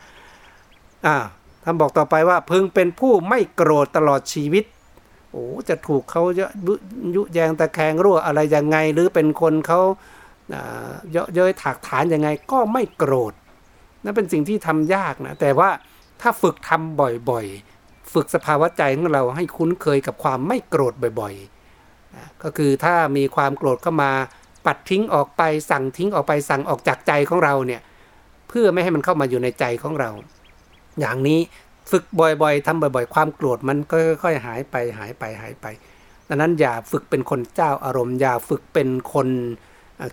อ่า ท่านบอกต่อไปว่า พึงเป็นผู้ไม่โกรธตลอดชีวิตโอ้จะถูกเขาเยอะยุแยงตะแคงรั่วอะไรยังไง หรือเป็นคนเขาเยอะเย้ยถากฐานยังไงก็ไม่โกรธนั่นเป็นสิ่งที่ทำยากนะ แต่ว่าถ้าฝึกทำบ่อยๆ ฝึกสภาวะใจของเราให้คุ้นเคยกับความไม่โกรธบ่อยๆนะก็คือถ้ามีความโกรธเข้ามาปัดทิ้งออกไปสั่งทิ้งออกไปสั่งออกจากใจของเราเนี่ยเพื่อไม่ให้มันเข้ามาอยู่ในใจของเรา อย่างนี้ฝึกบ่อยๆทำบ่อยๆ ความโกรธมันก็ค่อยๆหายไปหายไปหายไป ดังนั้นอย่าฝึกเป็นคนเจ้าอารมณ์ อย่าฝึกเป็นคน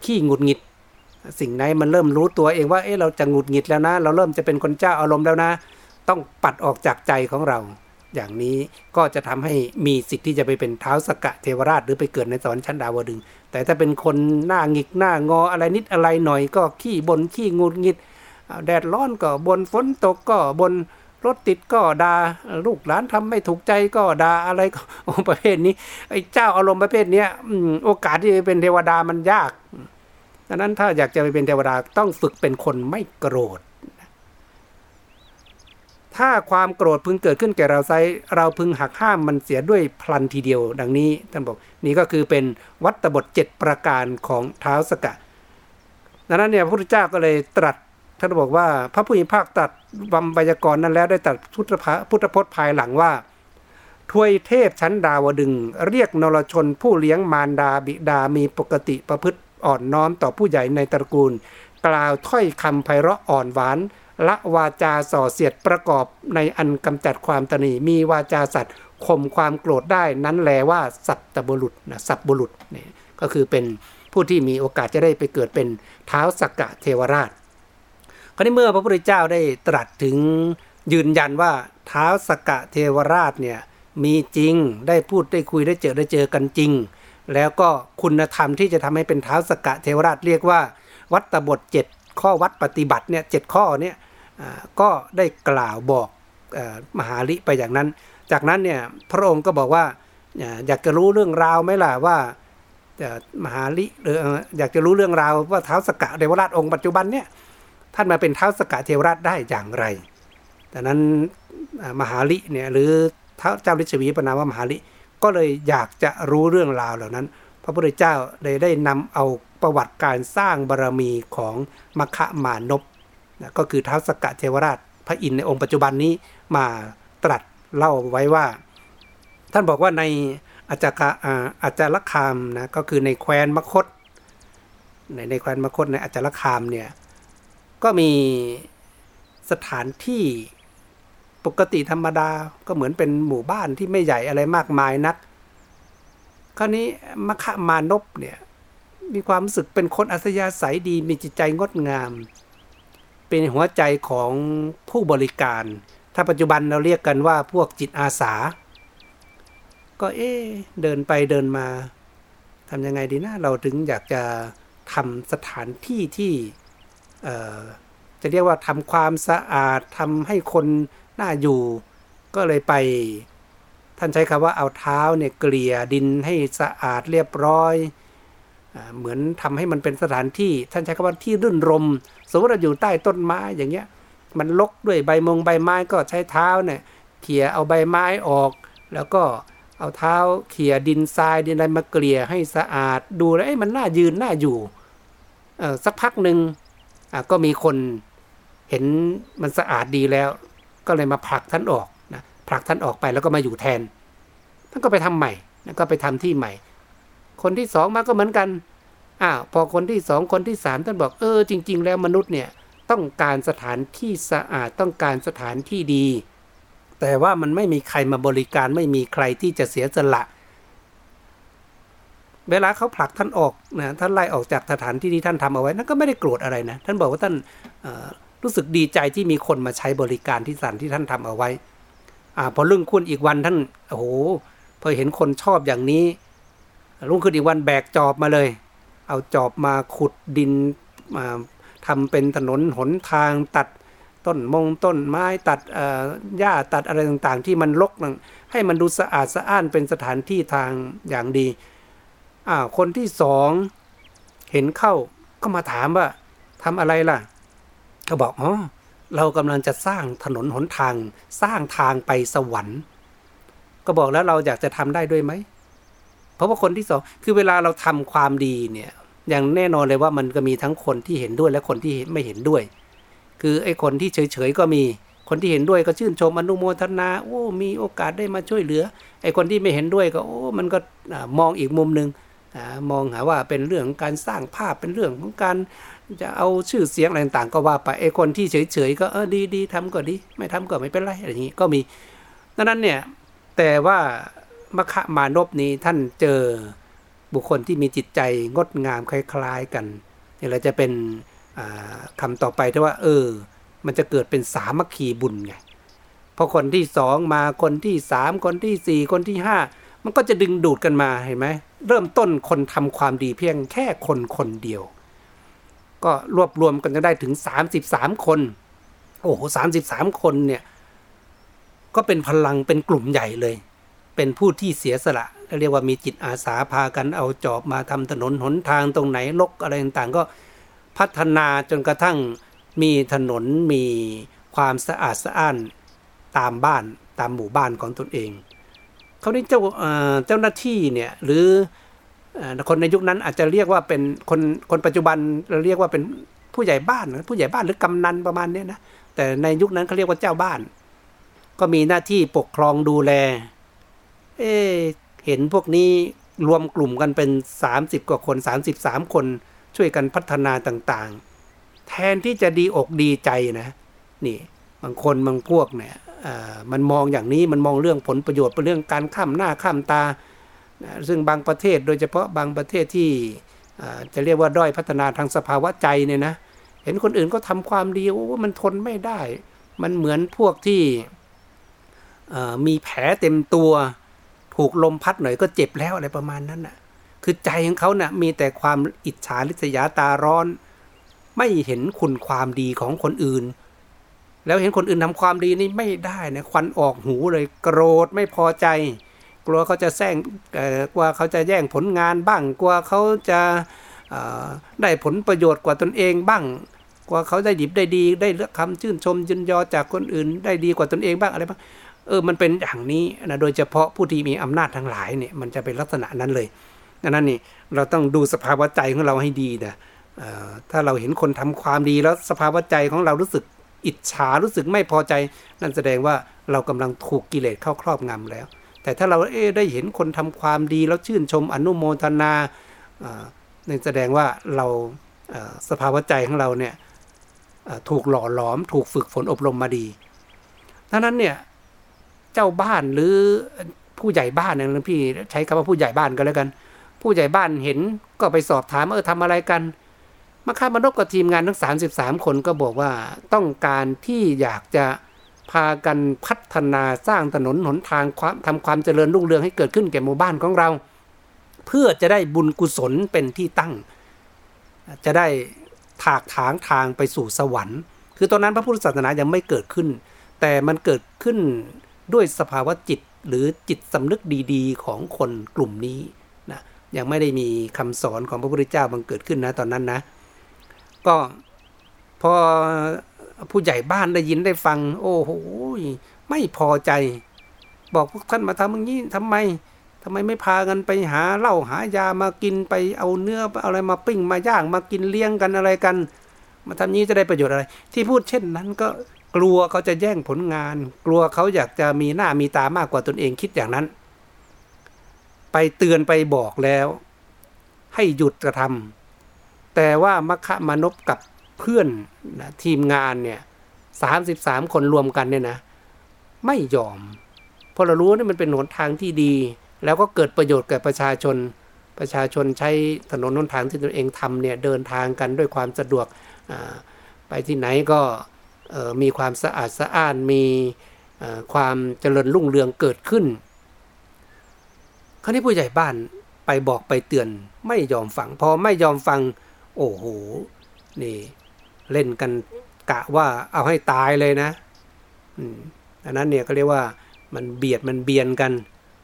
ขี้หงุดหงิด สิ่งไหนมันเริ่มรู้ตัวเองว่าเอ๊ะเราจะหงุดหงิดแล้วนะ เราเริ่มจะเป็นคนเจ้าอารมณ์แล้วนะ ต้องปัดออกจากใจของเรา อย่างนี้ก็จะทำให้มีสิทธิ์ที่จะไปเป็นเท้าสกะเทวราชหรือไปเกิดในสวรรค์ชั้นดาวดึง แต่ถ้าเป็นคนหน้าหงิกหน้างออะไรนิดอะไรหน่อยก็ขี้บนขี้งุดหงิด แดดร้อนก็บนฝนตกก็บนรถติดก็ดา่าลูกหลานทำไม่ถูกใจก็ด่าอะไรก็ประเภทนี้ไอ้เจ้าอารมณ์ประเภทนี้โอกาสที่จะเป็นเทวดามันยากดังนั้นถ้าอยากจะไปเป็นเทวดาต้องฝึกเป็นคนไม่โกรธ ถ้าความโกรธพึงเกิดขึ้นแก่เราไซเราพึงหักห้ามมันเสียด้วยพลันทีเดียว ดังนี้ท่านบอกนี่ก็คือเป็นวัตบทเจ็ดประการของเท้าสกะดังนั้นเนี่ยพระพุทธเจ้าก็เลยตรัส ท่านบอกว่าพระผู้มีภาคตัดบำบยากรนั้นแล้วได้ตัดพุทธพุทธพจน์ภายหลังว่าทวยเทพชั้นดาวดึง เรียกนรชนผู้เลี้ยงมารดาบิดามีปกติประพฤติอ่อนน้อมต่อผู้ใหญ่ในตระกูล กล่าวถ้อยคำไพเราะอ่อนหวาน ละวาจาส่อเสียดประกอบในอันกำจัดความตนีมีวาจาสัตว์ข่มความโกรธได้นั้นแลว่าสัตตบุรุษนะสัตบุรุษนี่ก็คือเป็นผู้ที่มีโอกาสจะได้ไปเกิดเป็นเท้าสักกะเทวราช คราวนี้เมื่อพระพุทธเจ้าได้ตรัสถึงยืนยันว่าเท้าสกะเทวราชเนี่ยมีจริงได้พูดได้คุยได้เจอได้เจอกันจริง แล้วก็คุณธรรมที่จะทำให้เป็นเท้าสกะเทวราชเรียกว่า วัตบท 7 ข้อวัดปฏิบัติเนี่ยเข้อเนี่ยก็ได้กล่าวบอกมหาลิไปอย่างนั้น จากนั้นเนี่ยพระองค์ก็บอกว่าอยากจะรู้เรื่องราวไหมล่ะว่ามหาลิหรืออยากจะรู้เรื่องราวว่าเท้าสกะเทวราชองค์ปัจจุบันเนี่ย ท่านมาเป็นเท้าสกะเทวราชได้อย่างไรดังนั้นมหาลิเนี่ยหรือเจ้าฤชวีปนามว่ามหาลิก็เลยอยากจะรู้เรื่องราวเหล่านั้น พระพุทธเจ้าเลยได้นำเอาประวัติการสร้างบารรมีของมคะมานพนะก็คือเท้าสกะเทวราชพระอินทร์ในองค์ปัจจุบันนี้มาตรัสเล่าไว้ว่า ท่านบอกว่าในอาจารอาจารคามนะก็คือในแคว้นมคตในในแคว้นมคตในอาจารคามเนี่ย ก็มีสถานที่ปกติธรรมดาก็เหมือนเป็นหมู่บ้านที่ไม่ใหญ่อะไรมากมายนักคราวนี้มคะมานพเนี่ยมีความรู้สึกเป็นคนอัศยาศัยดีมีจิตใจงดงาม เป็นหัวใจของผู้บริการ ถ้าปัจจุบันเราเรียกกันว่าพวกจิตอาสา ก็เอ๊เดินไปเดินมาทำยังไงดีนะเราถึงอยากจะทำสถานที่ที่ จะเรียกว่าทำความสะอาดทำให้คนน่าอยู่ ก็เลยไป ท่านใช้คำว่าเอาเท้าเนี่ยเกลี่ยดินให้สะอาดเรียบร้อยเหมือนทำให้มันเป็นสถานที่ ท่านใช้คำว่าที่รื่นรม สมมติเราอยู่ใต้ต้นไม้อย่างเงี้ย มันลกด้วยใบมงใบไม้ก็ใช้เท้าเนี่ยเขี่ยเอาใบไม้ออก แล้วก็เอาเท้าเขี่ยดินทรายดินอะไรมาเกลี่ยให้สะอาดดูแล้วมันน่ายืนน่าอยู่สักพักหนึ่ง ก็มีคนเห็นมันสะอาดดีแล้ว ก็เลยมาผลักท่านออกนะผลักท่านออกไปแล้วก็มาอยู่แทน ท่านก็ไปทำใหม่แล้วก็ไปทำที่ใหม่ คนที่สองมาก็เหมือนกันอ้าวพอคนที่สองคนที่สามท่านบอกเออจริง ๆ แล้วมนุษย์เนี่ยต้องการสถานที่สะอาดต้องการสถานที่ดี แต่ว่ามันไม่มีใครมาบริการไม่มีใครที่จะเสียสละ เวลาเขาผลักท่านออกนะท่านไล่ออกจากสถานที่ที่ท่านทำเอาไว้นั่นก็ไม่ได้โกรธอะไรนะท่านบอกว่าท่านรู้สึกดีใจที่มีคนมาใช้บริการที่สถานที่ท่านทำเอาไว้อพอรุ่งขึ้นอีกวันท่านโอ้โหพอเห็นคนชอบอย่างนี้รุ่งขึ้นอีกวันแบกจอบมาเลย เอาจอบมาขุดดินมาทำเป็นถนนหนทางตัดต้นมงต้นไม้ตัดหญ้าตัดอะไรต่างๆ ที่มันรกให้มันดูสะอาดสะอ้านเป็นสถานที่ทางอย่างดี อ้าคนที่สองเห็นเข้าก็มาถามว่าทำอะไรล่ะ ก็บอกอ๋อเรากำลังจะสร้างถนนหนทาง สร้างทางไปสวรรค์ ก็บอกแล้วเราอยากจะทำได้ด้วยไหมเพราะว่าคนที่สองคือเวลาเราทำความดีเนี่ย อย่างแน่นอนเลยว่ามันก็มีทั้งคนที่เห็นด้วยและคนที่ไม่เห็นด้วย คือไอ้คนที่เฉยๆก็มีคนที่เห็นด้วยก็ชื่นชมอนุโมทนา โอ้ มีโอกาสได้มาช่วยเหลือ ไอ้คนที่ไม่เห็นด้วยก็ โอ้ มันก็มองอีกมุมหนึ่ง มองหาว่าเป็นเรื่องการสร้างภาพเป็นเรื่องของการจะเอาชื่อเสียงอะไรต่างๆก็ว่าไปไอ้คนที่เฉยๆก็เออดีดีทำก็ดี ไม่ทำก็ไม่เป็นไรอะไรอย่างนี้ก็มีดังนั้นเนี่ยแต่ว่ามคะมานพนี้ท่านเจอบุคคลที่มีจิตใจงดงามคล้าย ๆกันนี่เราจะเป็นคำต่อไปที่ว่า เออ มันจะเกิดเป็นสามัคคีบุญไงพอคนที่สองมาคนที่สามคนที่สี่คนที่ห้า มันก็จะดึงดูดกันมาเห็นไหมเริ่มต้นคนทำความดีเพียงแค่คนคนเดียว ก็รวบรวมกันจะได้ถึงสามสิบสามคน โอ้โหสามสิบสามคนเนี่ย ก็เป็นพลังเป็นกลุ่มใหญ่เลย เป็นผู้ที่เสียสละเรียกว่ามีจิตอาสาพากันเอาจอบมาทำถนนหนทางตรงไหนลกอะไรต่างๆ ก็พัฒนาจนกระทั่งมีถนนมีความสะอาดสะอ้านตามบ้านตามหมู่บ้านของตนเอง เขาได้เจ้าเจ้าหน้าที่เนี่ยหรือคนในยุคนั้นอาจจะเรียกว่าเป็นคนคนปัจจุบันเราเรียกว่าเป็นผู้ใหญ่บ้านผู้ใหญ่บ้านหรือกำนันประมาณนี้นะแต่ในยุคนั้นเขาเรียกว่าเจ้าบ้าน ก็มีหน้าที่ปกครองดูแล เอเห็นพวกนี้รวมกลุ่มกันเป็น 30 กว่าคน 33 คนช่วยกันพัฒนาต่างๆ แทนที่จะดีอกดีใจนะ นี่ บางคนบางพวกเนี่ย มันมองอย่างนี้มันมองเรื่องผลประโยชน์เป็นเรื่องการข้ามหน้าข้ามตา ซึ่งบางประเทศโดยเฉพาะบางประเทศที่จะเรียกว่าด้อยพัฒนาทางสภาวะใจเนี่ยนะเห็นคนอื่นก็ทำความดีโอ้มันทนไม่ได้ มันเหมือนพวกที่มีแผลเต็มตัว ถูกลมพัดหน่อยก็เจ็บแล้วอะไรประมาณนั้นน่ะคือใจของเขานะ่ะมีแต่ความอิจฉาริษยาตาร้อน ไม่เห็นคุณความดีของคนอื่น แล้วเห็นคนอื่นทำความดีนี่ไม่ได้นะควันออกหูเลยโกรธไม่พอใจ กลัวเขาจะแซงกลัวเขาจะแย่งผลงานบ้าง กลัวเขาจะได้ผลประโยชน์กว่าตนเองบ้าง กลัวเขาได้ดิบได้ดี ได้เลือกคำชื่นชมยินยอจากคนอื่น ได้ดีกว่าตนเองบ้างอะไรบ้างเออมันเป็นอย่างนี้นะโดยเฉพาะผู้ที่มีอำนาจทั้งหลายเนี่ยมันจะเป็นลักษณะนั้นเลยดังนั้นนี่เราต้องดูสภาวะใจของเราให้ดีนะถ้าเราเห็นคนทำความดีแล้วสภาวะใจของเรารู้สึก อิจฉารู้สึกไม่พอใจ นั่นแสดงว่าเรากำลังถูกกิเลสเข้าครอบงำแล้ว แต่ถ้าเราเอได้เห็นคนทำความดีแล้วชื่นชมอนุโมทนานั่นแสดงว่าเราสภาวะใจของเราเนี่ยถูกหล่อหลอม ถูกฝึกฝนอบรมมาดีดังนั้นเนี่ยเจ้าบ้านหรือผู้ใหญ่บ้านนะพี่ใช้คำว่าผู้ใหญ่บ้านก็แล้วกัน ผู้ใหญ่บ้านเห็นก็ไปสอบถามเออทำอะไรกัน มาคามานกกับทีมงานทั้ง 33 คนก็บอกว่าต้องการที่อยากจะพากันพัฒนาสร้างถนนหนทางความทำความเจริญรุ่งเรืองให้เกิดขึ้นแก่หมู่บ้านของเรา เพื่อจะได้บุญกุศลเป็นที่ตั้ง จะได้ถากถางทางไปสู่สวรรค์ คือตอนนั้นพระพุทธศาสนายังไม่เกิดขึ้น แต่มันเกิดขึ้นด้วยสภาวะจิตหรือจิตสำนึกดีๆ ของคนกลุ่มนี้นะยังไม่ได้มีคำสอนของพระพุทธเจ้าบังเกิดขึ้นนะตอนนั้นนะ ก็พอผู้ใหญ่บ้านได้ยินได้ฟัง โอ้โหไม่พอใจ บอกพวกท่านมาทำอย่างนี้ทำไมทำไมไม่พากันไปหาเหล้าหายามากินไปเอาเนื้ออะไรมาปิ้งมาย่างมากินเลี้ยงกันอะไรกัน มาทำนี้จะได้ประโยชน์อะไร ที่พูดเช่นนั้นก็กลัวเขาจะแย่งผลงาน กลัวเขาอยากจะมีหน้ามีตามากกว่าตนเองคิดอย่างนั้น ไปเตือนไปบอกแล้ว ให้หยุดกระทำ แต่ว่ามัคคะมานพกับเพื่อนนะทีมงานเนี่ยสามสิบสามคนรวมกันเนี่ยนะ ไม่ยอมเพราะเรารู้ว่มันเป็นหนทางที่ดี แล้วก็เกิดประโยชน์แก่ประชาชน ประชาชนใช้ถนนหนทางที่ตนเองทำเนี่ยเดินทางกันด้วยความสะดวกไปที่ไหนก็มีความสะอาดสะอ้านมีความเจริญรุ่งเรืองเกิดขึ้น คราวนี้ผู้ใหญ่บ้านไปบอกไปเตือนไม่ยอมฟัง พอไม่ยอมฟัง โอ้โห นี่ เล่นกันกะว่าเอาให้ตายเลยนะอันนั้นเนี่ยเขาเรียกว่ามันเบียดมันเบียนกัน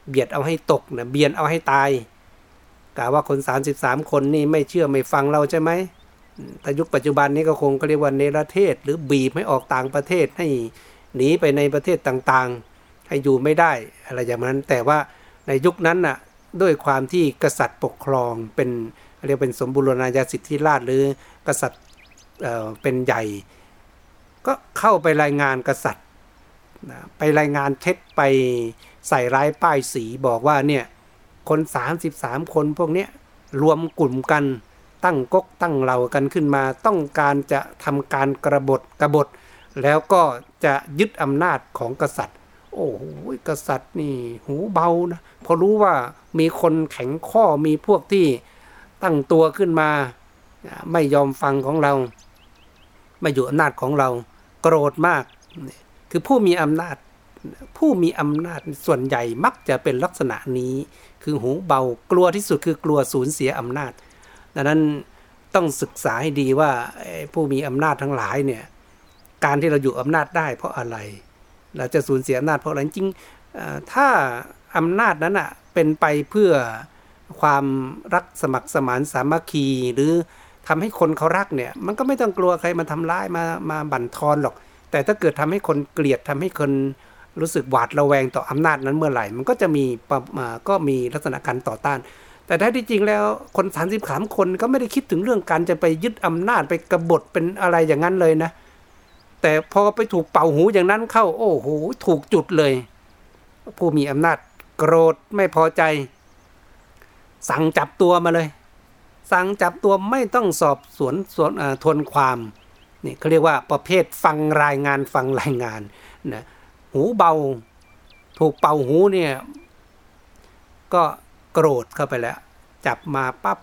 เบียดเอาให้ตกนะเบียนเอาให้ตายกะว่าคน 33 คนนี่ไม่เชื่อไม่ฟังเราใช่ไหมถ้ายุคปัจจุบันนี้ก็คงก็เรียกว่าเนรเทศ หรือบีบให้ออกต่างประเทศให้หนีไปในประเทศต่างๆ ให้อยู่ไม่ได้อะไรอย่างนั้น แต่ว่าในยุคนั้นน่ะด้วยความที่กษัตริย์ปกครองเป็น เรียกเป็นสมบูรณาญาสิทธิราชหรือกษัตริย์เป็นใหญ่ ก็เข้าไปรายงานกษัตริย์ไปรายงานเท็จไปใส่ร้ายป้ายสีบอกว่าเนี่ยคน 33 คนพวกนี้รวมกลุ่มกันตั้งกกตั้งเหล่ากันขึ้นมา ต้องการจะทำการกระบฏกระบฏ แล้วก็จะยึดอำนาจของกษัตริย์ โอ้โหกษัตริย์นี่หูเบานะพอรู้ว่ามีคนแข็งข้อมีพวกที่ ตั้งตัวขึ้นมา ไม่ยอมฟังของเรา ไม่อยู่อำนาจของเรา โกรธมาก คือผู้มีอำนาจ ผู้มีอำนาจส่วนใหญ่มักจะเป็นลักษณะนี้ คือหูเบากลัวที่สุดคือกลัวสูญเสียอำนาจ ดังนั้นต้องศึกษาให้ดีว่าผู้มีอำนาจทั้งหลายเนี่ยการที่เราอยู่อำนาจได้เพราะอะไร เราจะสูญเสียอำนาจเพราะอะไรจริงถ้าอำนาจนั้นอะเป็นไปเพื่อ ความรักสมัครสมานสามัคคี หรือทำให้คนเขารักเนี่ย มันก็ไม่ต้องกลัวใครมาทำร้ายมามาบั่นทอนหรอก แต่ถ้าเกิดทำให้คนเกลียดทำให้คนรู้สึกหวาดระแวงต่ออำนาจนั้นเมื่อไหร่ มันก็จะมีก็มีลักษณะการต่อต้าน แต่ถ้าที่จริงแล้วคนสามสิบสามคนก็ไม่ได้คิดถึงเรื่องการจะไปยึดอำนาจไปกบฏเป็นอะไรอย่างนั้นเลยนะ แต่พอไปถูกเป่าหูอย่างนั้นเข้า โอ้โห ถูกจุดเลย ผู้มีอำนาจโกรธไม่พอใจ สั่งจับตัวมาเลย สั่งจับตัวไม่ต้องสอบสวนสวนทวนความนี่เขาเรียกว่าประเภทฟังรายงานฟังรายงานนะหูเบา ถูกเป่าหูเนี่ยก็โกรธเข้าไปแล้ว จับมาปับ๊บ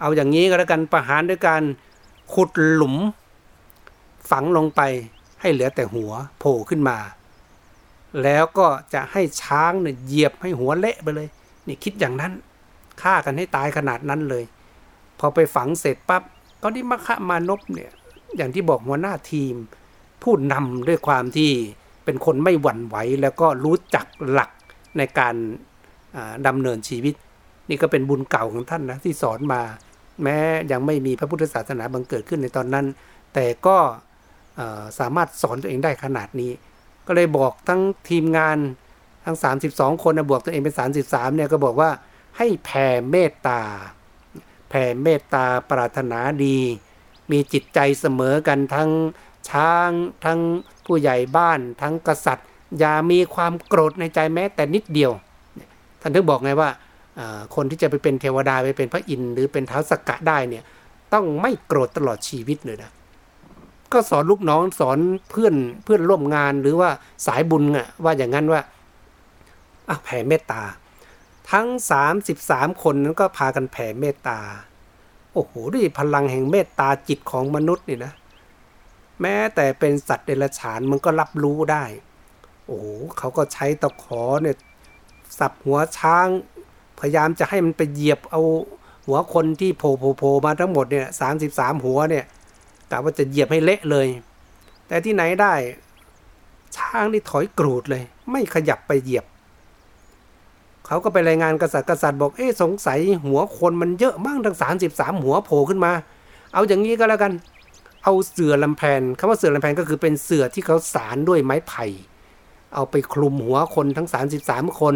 เอาอย่างนี้ก็แล้วกันประหารด้วยการขุดหลุม ฝังลงไปให้เหลือแต่หัวโผล่ขึ้นมา แล้วก็จะให้ช้างเนี่ยเหยียบให้หัวเละไปเลย นี่คิดอย่างนั้น ฆ่ากันให้ตายขนาดนั้นเลย พอไปฝังเสร็จปับ๊บตอนนี้มคะมานพเนี่ยอย่างที่บอกหัวหน้าทีมพูดนำด้วยความที่เป็นคนไม่หวั่นไหวแล้วก็รู้จักหลักในการดำเนินชีวิต นี่ก็เป็นบุญเก่าของท่านนะที่สอนมา แม้ยังไม่มีพระพุทธศาสนาบังเกิดขึ้นในตอนนั้น แต่ก็สามารถสอนตัวเองได้ขนาดนี้ ก็เลยบอกทั้งทีมงานทั้ง 32 คนนะบวกตัวเองเป็น 33เนี่ยก็บอกว่า ให้แผ่เมตตา แผ่เมตตาปรารถนาดี มีจิตใจเสมอกันทั้งช้างทั้งผู้ใหญ่บ้านทั้งกษัตริย์ อย่ามีความโกรธในใจแม้แต่นิดเดียว ท่านถึงบอกไงว่าคนที่จะไปเป็นเทวดาไปเป็นพระอินทร์หรือเป็นเท้าสกกะได้เนี่ยต้องไม่โกรธตลอดชีวิตเลยนะก็สอนลูกน้องสอนเพื่อนเพื่อนร่วมงานหรือว่าสายบุญอะว่าอย่างนั้นว่าแผ่เมตตา ทั้ง 33 คนนั้นก็พากันแผ่เมตตา โอ้โหด้วยพลังแห่งเมตตาจิตของมนุษย์นี่นะ แม้แต่เป็นสัตว์เดรัจฉานมันก็รับรู้ได้ โอ้โหเขาก็ใช้ตะขอเนี่ยสับหัวช้าง พยายามจะให้มันไปเหยียบเอาหัวคนที่โผล่โผล่มาทั้งหมดเนี่ยสามสิบสามหัวเนี่ยกะว่าจะเหยียบให้เละเลย แต่ที่ไหนได้ ช้างนี่ถอยกรูดเลย ไม่ขยับไปเหยียบ เขาก็ไปรายงานกษัตริย์กษัตริย์บอกเอ๊สงสัยหัวคนมันเยอะมากทั้งสามสิบสามหัวโผล่ขึ้นมา เอาอย่างนี้ก็แล้วกัน เอาเสือลำแพนคำว่าเสือลำแพนก็คือเป็นเสือที่เขาสารด้วยไม้ไผ่เอาไปคลุมหัวคนทั้งสามสิบสามคน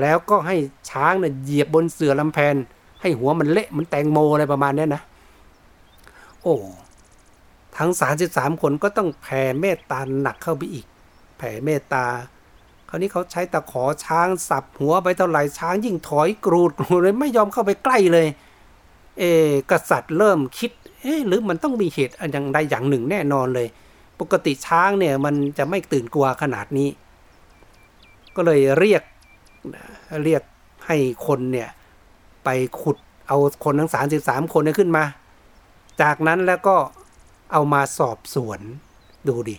แล้วก็ให้ช้างเนี่ยเหยียบบนเสือลำแพน ให้หัวมันเละมันแตงโมอะไรประมาณนี้นะ โอ้ทั้งสามสิบสามคนก็ต้องแผ่เมตตาหนักเข้าไปอีก แผ่เมตตา คราวนี้เขาใช้ตะขอช้างสับหัวไปเท่าไหร่ช้างยิ่งถอยกรูดกรูดเลยไม่ยอมเข้าไปใกล้เลย เอกษัตริย์เริ่มคิดเอ๊หรือมันต้องมีเหตุอย่างใดอย่างหนึ่งแน่นอนเลย ปกติช้างเนี่ยมันจะไม่ตื่นกลัวขนาดนี้ ก็เลยเรียกเรียกให้คนเนี่ยไปขุดเอาคนทั้งสามสิบสามคนขึ้นมา จากนั้นแล้วก็เอามาสอบสวนดูดิ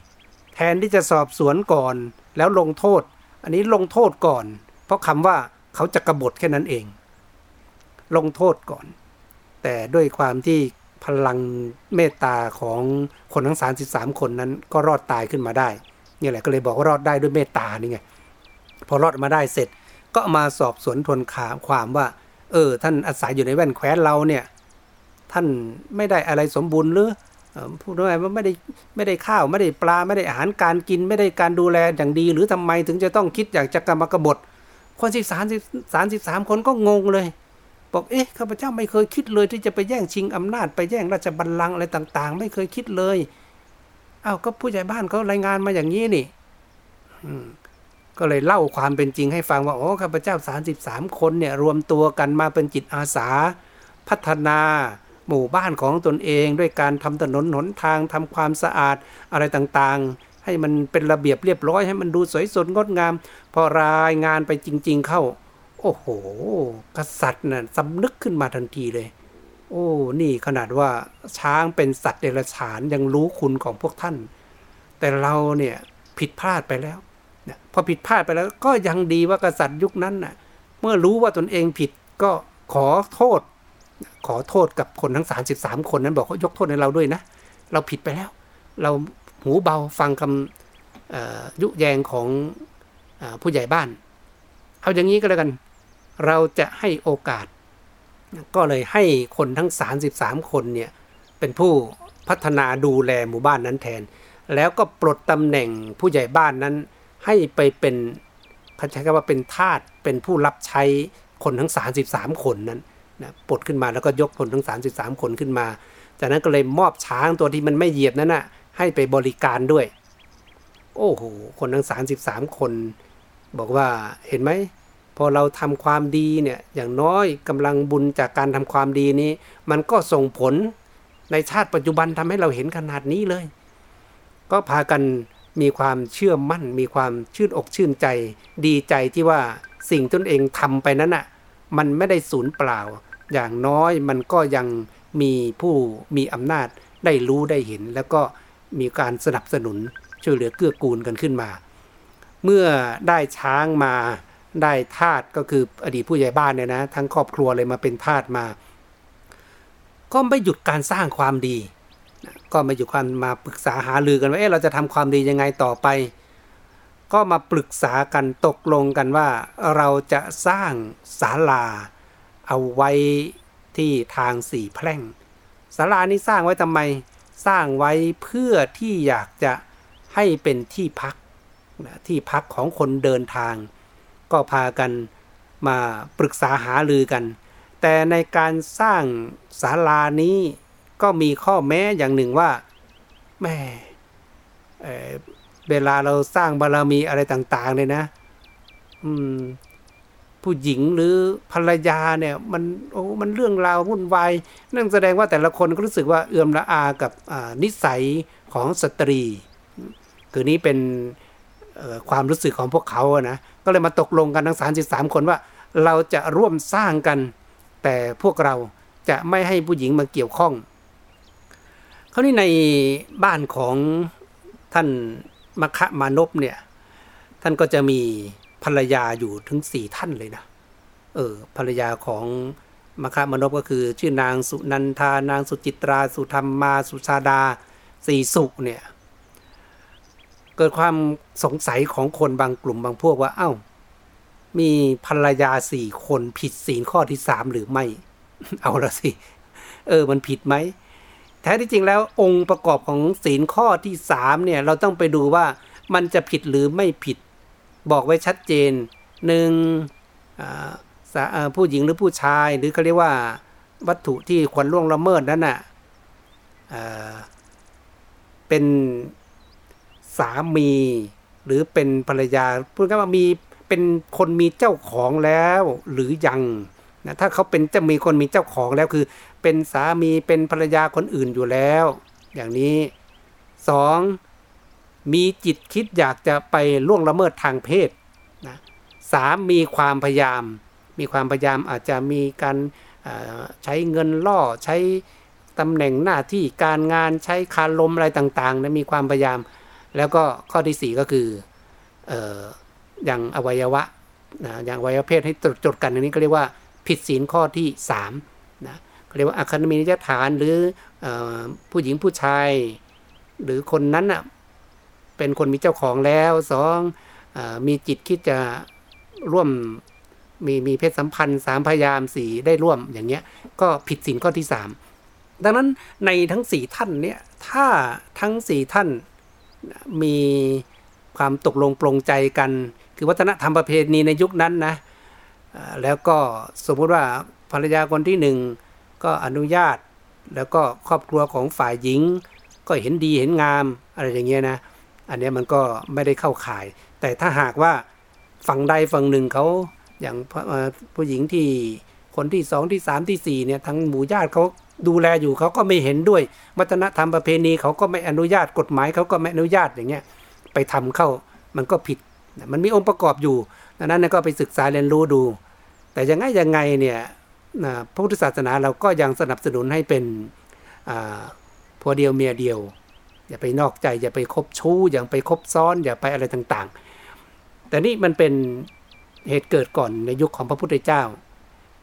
แทนที่จะสอบสวนก่อนแล้วลงโทษ อันนี้ลงโทษก่อน เพราะคำว่าเขาจะกบฏแค่นั้นเอง ลงโทษก่อน แต่ด้วยความที่พลังเมตตาของคนทั้ง33คนนั้นก็รอดตายขึ้นมาได้นี่แหละก็เลยบอกว่ารอดได้ด้วยเมตตานี่ไงพอรอดมาได้เสร็จก็มาสอบสวนทวนขามความว่า เออ ท่านอาศัยอยู่ในแว่นแคว้นเราเนี่ย ท่านไม่ได้อะไรสมบูรณ์หรือ พูดง่ายว่าไม่ได้ไม่ได้ข้าวไม่ได้ปลาไม่ได้อาหารการกินไม่ได้การดูแลอย่างดี หรือทำไมถึงจะต้องคิดอยากจะกรรมกบฏคนสิบสามสิบสามสิบสามคนก็งงเลย บอกเอ๊ะข้าพเจ้าไม่เคยคิดเลยที่จะไปแย่งชิงอำนาจไปแย่งราชบัลลังก์อะไรต่าง ๆ ไม่เคยคิดเลยเอ้าก็ผู้ใหญ่บ้านเขารายงานมาอย่างนี้นี่ก็เลยเล่าความเป็นจริงให้ฟังว่าโอ้ข้าพเจ้าสามสิบสามคนเนี่ยรวมตัวกันมาเป็นจิตอาสา พัฒนา หมู่บ้านของตนเองด้วยการทำถนนหนทางทำความสะอาดอะไรต่างๆ ให้มันเป็นระเบียบเรียบร้อยให้มันดูสวยสดงดงาม พอรายงานไปจริง ๆ เข้า โอ้โห กษัตริย์น่ะสำนึกขึ้นมาทันทีเลย โอ้ นี่ขนาดว่าช้างเป็นสัตว์เดรัจฉานยังรู้คุณของพวกท่าน แต่เราเนี่ยผิดพลาดไปแล้วพอผิดพลาดไปแล้วก็ยังดีว่ากษัตริย์ยุคนั้นน่ะเมื่อรู้ว่าตนเองผิดก็ขอโทษ ขอโทษกับคนทั้ง 33 คนนั้นบอกเขายกโทษให้เราด้วยนะ เราผิดไปแล้ว เราหูเบาฟังคำยุแยงของอผู้ใหญ่บ้าน เอาอย่างนี้ก็แล้วกัน เราจะให้โอกาส ก็เลยให้คนทั้ง 33 คนเนี่ยเป็นผู้พัฒนาดูแลหมู่บ้านนั้นแทน แล้วก็ปลดตำแหน่งผู้ใหญ่บ้านนั้น ให้ไปเป็นเขาใช้คำว่าเป็นทาสเป็นผู้รับใช้คนทั้ง 33 คนนั้น นะปลดขึ้นมาแล้วก็ยกคนทั้ง 33 คนขึ้นมา จากนั้นก็เลยมอบช้างตัวที่มันไม่เหยียบนั้นนะ่ะให้ไปบริการด้วย โอ้โห คนทั้ง 33 คน บอกว่าเห็นไหมพอเราทำความดีเนี่ยอย่างน้อยกำลังบุญจากการทำความดีนี้ มันก็ส่งผลในชาติปัจจุบันทำให้เราเห็นขนาดนี้เลย ก็พากันมีความเชื่อมั่น มีความชื่นอกชื่นใจ ดีใจที่ว่าสิ่งตนเองทำไปนั้นอะมันไม่ได้สูญเปล่า อย่างน้อยมันก็ยังมีผู้มีอำนาจได้รู้ได้เห็น แล้วก็มีการสนับสนุนช่วยเหลือเกื้อกูลกันขึ้นมา เมื่อได้ช้างมาได้ทาสก็คืออดีตผู้ใหญ่บ้านเนี่ยนะ ทั้งครอบครัวเลยมาเป็นทาสมา ก็ไม่หยุดการสร้างความดี ก็มาอยู่กันมมาปรึกษาหารือกันว่าเอ๊ะเราจะทำความดียังไงต่อไป ก็มาปรึกษากันตกลงกันว่าเราจะสร้างศาลา เอาไว้ที่ทางสี่แพร่งศาลานี้สร้างไว้ทำไมสร้างไว้เพื่อที่อยากจะให้เป็นที่พักที่พักของคนเดินทาง ก็พากันมาปรึกษาหารือกัน แต่ในการสร้างศาลานี้ก็มีข้อแม้อย่างหนึ่งว่าแม่เเวลาเราสร้างบารรมีอะไรต่างๆเลยนะ อืม ผู้หญิงหรือภรรยาเนี่ยมันโอ้มันเรื่องราววุ่นวายนั่นแสดงว่าแต่ละคนก็รู้สึกว่าเอื่อมละอากับนิสัยของสตรี คือนี้เป็นความรู้สึกของพวกเขาอะนะก็เลยมาตกลงกันทั้ง 33 คนว่าเราจะร่วมสร้างกัน แต่พวกเราจะไม่ให้ผู้หญิงมาเกี่ยวข้องเขานี่ในบ้านของท่านมคะมานพเนี่ยท่านก็จะมี ภรรยาอยู่ถึงสี่ท่านเลยนะ เออภรรยาของมคะมนพก็คือ ชื่อนางสุนันทานางสุจิตรา สุธรรมมา สุชาดาสีสุเนี่ย เกิดความสงสัยของคนบางกลุ่มบางพวกว่าเอา้า มีภรรยาสี่คนผิดศีลข้อที่สามหรือไม่ เอาละสิ เออ มันผิดไหมแท้ที่จริงแล้วองค์ประกอบของศีลข้อที่สามเนี่ย เราต้องไปดูว่ามันจะผิดหรือไม่ผิด บอกไว้ชัดเจนหนึ่งผู้หญิงหรือผู้ชายหรือเขาเรียกว่าวัตถุที่ควรล่วงละเมิดนั้นน่ะเป็นสามีหรือเป็นภรรยาพูดง่ายว่ามีเป็นคนมีเจ้าของแล้วหรือยังนะถ้าเขาเป็นจะมีคนมีเจ้าของแล้วคือ เป็นสามีเป็นภรรยาคนอื่นอยู่แล้ว อย่างนี้สอง มีจิตคิดอยากจะไปล่วงละเมิดทางเพศนะสามมีความพยายาม มีความพยายามอาจจะมีการใช้เงินล่อใช้ตำแหน่งหน้าที่การงานใช้คารลมอะไรต่างๆนะมีความพยายาม แล้วก็ข้อที่ 4 ก็คือออย่างอวัยวะนะอย่างอวัยวะเพศให้จดกันอันนี้ก็เรียกว่าผิดศีลข้อที่3นะเรียกว่าอาคารมีนิยฐานหรืออผู้หญิงผู้ชาย หรือคนนั้นอะ เป็นคนมีเจ้าของแล้วสองอมีจิตคิดจะร่วมมีมีเพศสัมพันธ์สามพยายามสี่ได้ร่วมอย่างเงี้ยก็ผิดศีลข้อที่สามดังนั้นในทั้งสี่ท่านเนี่ยถ้าทั้งสี่ท่านมีความตกลงปรงใจกัน คือวัฒนธรรมประเพณีในยุคนั้นนะแล้วก็สมมติว่าภรรยาคนที่หนึ่งก็อนุญาต แล้วก็ครอบครัวของฝ่ายหญิง ก็เห็นดีเห็นงามอะไรอย่างเงี้ยนะ อันนี้มันก็ไม่ได้เข้าข่าย แต่ถ้าหากว่าฝั่งใดฝั่งหนึ่งเขาอย่างผู้หญิงที่คนที่สองที่สามที่สี่เนี่ยทั้งหมู่ญาติเขาดูแลอยู่เขาก็ไม่เห็นด้วย วัฒนธรรมประเพณีเขาก็ไม่อนุญาตกฎหมายเขาก็ไม่อนุญาตอย่างเงี้ยไปทำเข้ามันก็ผิด มันมีองค์ประกอบอยู่ดังนั้นก็ไปศึกษาเรียนรู้ดู แต่ยังไงยังไงเนี่ยพระพุทธศาสนาเราก็ยังสนับสนุนให้เป็นผัวเดียวเมียเดียว อย่าไปนอกใจ อย่าไปคบชู้ อย่าไปคบซ้อน อย่าไปอะไรต่างๆ แต่นี่มันเป็นเหตุเกิดก่อนในยุคของพระพุทธเจ้า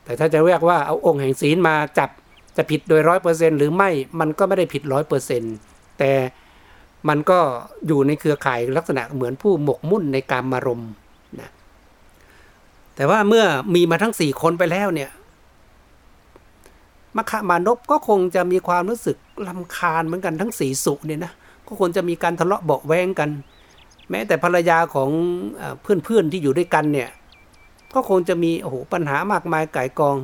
แต่ถ้าจะเรียกว่าเอาองค์แห่งศีลมาจับจะผิดโดยร้อยเปอร์เซ็นหรือไม่ มันก็ไม่ได้ผิดร้อยเปอร์เซ็นแต่มันก็อยู่ในเครือข่ายลักษณะเหมือนผู้หมกมุ่นในการมารมนะแต่ว่าเมื่อมีมาทั้งสี่คนไปแล้วเนี่ย มคะมานพก็คงจะมีความรู้สึกลำคาญเหมือนกันทั้งสีสุเนี่ยนะก็คงจะมีการทะเลาะเบาแวงกัน แม้แต่ภรรยาของเพื่อนๆที่อยู่ด้วยกันเนี่ยก็คงจะมีโอ้โหปัญหามากมายไก่กอง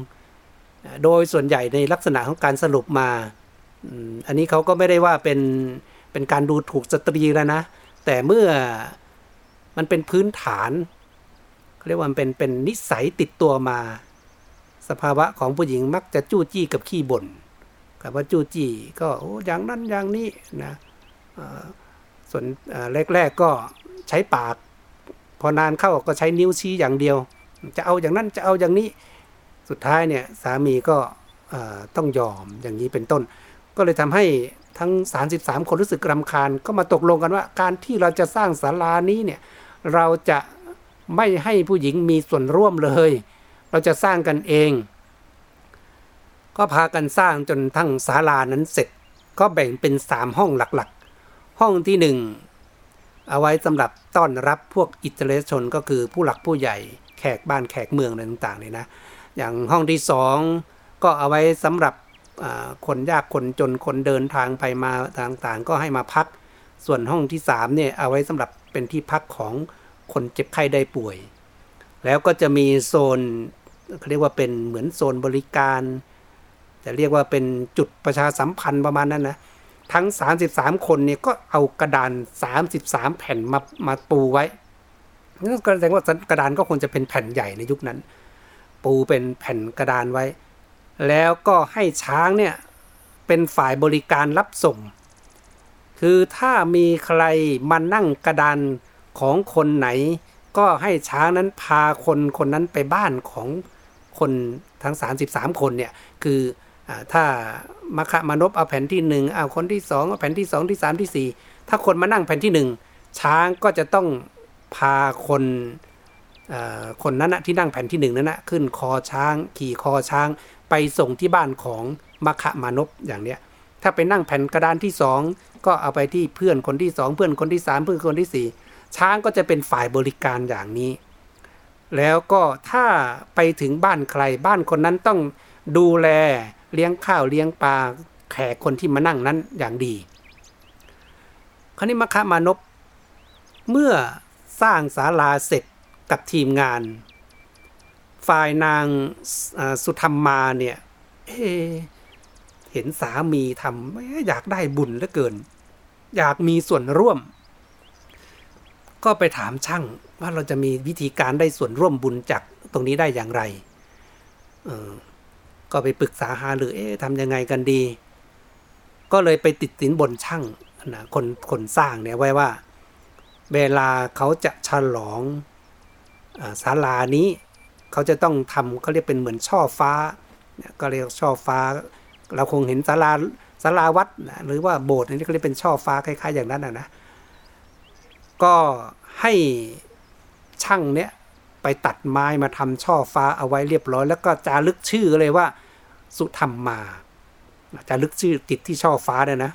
โดยส่วนใหญ่ในลักษณะของการสรุปมาอันนี้เขาก็ไม่ได้ว่าเป็นเป็นการดูถูกสตรีแล้วนะ แต่เมื่อมันเป็นพื้นฐานเขาเรียกว่ามันเป็นเป็นนิสัยติดตัวมา สภาวะของผู้หญิงมักจะจู้จี้กับขี้บ่นกับว่าจู้จี้ก็โอ้อย่างนั้นอย่างนี้นะส่วนแรกๆก็ใช้ปาก พอนานเข้าก็ใช้นิ้วชี้อย่างเดียว จะเอาอย่างนั้นจะเอาอย่างนี้สุดท้ายเนี่ยสามีก็ต้องยอมอย่างนี้เป็นต้น ก็เลยทำให้ทั้ง 33 คนรู้สึกรำคาญก็มาตกลงกันว่า การที่เราจะสร้างศาลานี้เนี่ยเราจะไม่ให้ผู้หญิงมีส่วนร่วมเลย เราจะสร้างกันเอง ก็พากันสร้างจนทั้งศาลานั้นเสร็จ ก็แบ่งเป็นสามห้องหลักๆ ห้องที่หนึ่งเอาไว้สำหรับต้อนรับพวกอิตาลีชนก็คือผู้หลักผู้ใหญ่แขกบ้านแขกเมืองอะไรต่างๆเลยนะ อย่างห้องที่สองก็เอาไว้สำหรับคนยากคนจนคนเดินทางไปมาต่างๆ ก็ให้มาพัก ส่วนห้องที่3เนี่ยเอาไว้สำหรับเป็นที่พักของคนเจ็บไข้ได้ป่วย แล้วก็จะมีโซน เขาเรียกว่าเป็นเหมือนโซนบริการ จะเรียกว่าเป็นจุดประชาสัมพันธ์ประมาณนั้นนะทั้ง 33 คนเนี่ยก็เอากระดาน 33 แผ่นมามาปูไว้นั่นก็แสดงว่ากระดานก็คงจะเป็นแผ่นใหญ่ในยุคนั้น ปูเป็นแผ่นกระดานไว้ แล้วก็ให้ช้างเนี่ยเป็นฝ่ายบริการรับส่ง คือถ้ามีใครมานั่งกระดานของคนไหน ก็ให้ช้างนั้นพาคนคนนั้นไปบ้านของ คนทั้ง 33 คนเนี่ยคืออถ้ามคมานพเอาแผ่นที่หนึ่งเอาคนที่สองเอาแผ่นที่สองที่สามที่สี่ถ้าคนมานั่งแผ่นที่หนึ่งช้างก็จะต้องพาคนคนนั้นนะที่นั่งแผ่นที่หนึ่งนั้นนะขึ้นคอช้าง ขี่คอช้าง ไปส่งที่บ้านของมัคมานพอย่างเนี้ยถ้าไปนั่งแผ่นกระดานที่สองก็เอาไปที่เพื่อนคนที่สองเพื่อนคนที่สามเพื่อนคนที่สี่ช้างก็จะเป็นฝ่ายบริการอย่างนี้ แล้วก็ถ้าไปถึงบ้านใครบ้านคนนั้นต้องดูแลเลี้ยงข้าวเลี้ยงปลาแขกคนที่มานั่งนั้นอย่างดี คราวนี้มคคมานพเมื่อสร้างศาลาเสร็จกับทีมงาน ฝ่ายนางสุธรรมมาเนี่ยเเห็นสามีทำอยากได้บุญเหลือเกิน อยากมีส่วนร่วม ก็ไปถามช่างว่าเราจะมีวิธีการได้ส่วนร่วมบุญจากตรงนี้ได้อย่างไรเออก็ไปปรึกษาหาหรือเอ๊ะทำยังไงกันดี ก็เลยไปติดสินบนช่างนะคนคนสร้างเนี่ยไว้ว่า เวลาเขาจะฉลองศาลานี้ เขาจะต้องทำเขาเรียกเป็นเหมือนช่อฟ้าก็เรียกช่อฟ้า เราคงเห็นศาลาศาลาวัดนะหรือว่าโบสถ์นี่เขาเรียกเป็นช่อฟ้าคล้ายๆอย่างนั้นนะนะ ก็ให้ช่างเนี้ยไปตัดไม้มาทำช่อฟ้าเอาไว้เรียบร้อย แล้วก็จารึกชื่อเลยว่า สุธรรมมาจารึกชื่อติดที่ช่อฟ้าเนี่ยนะ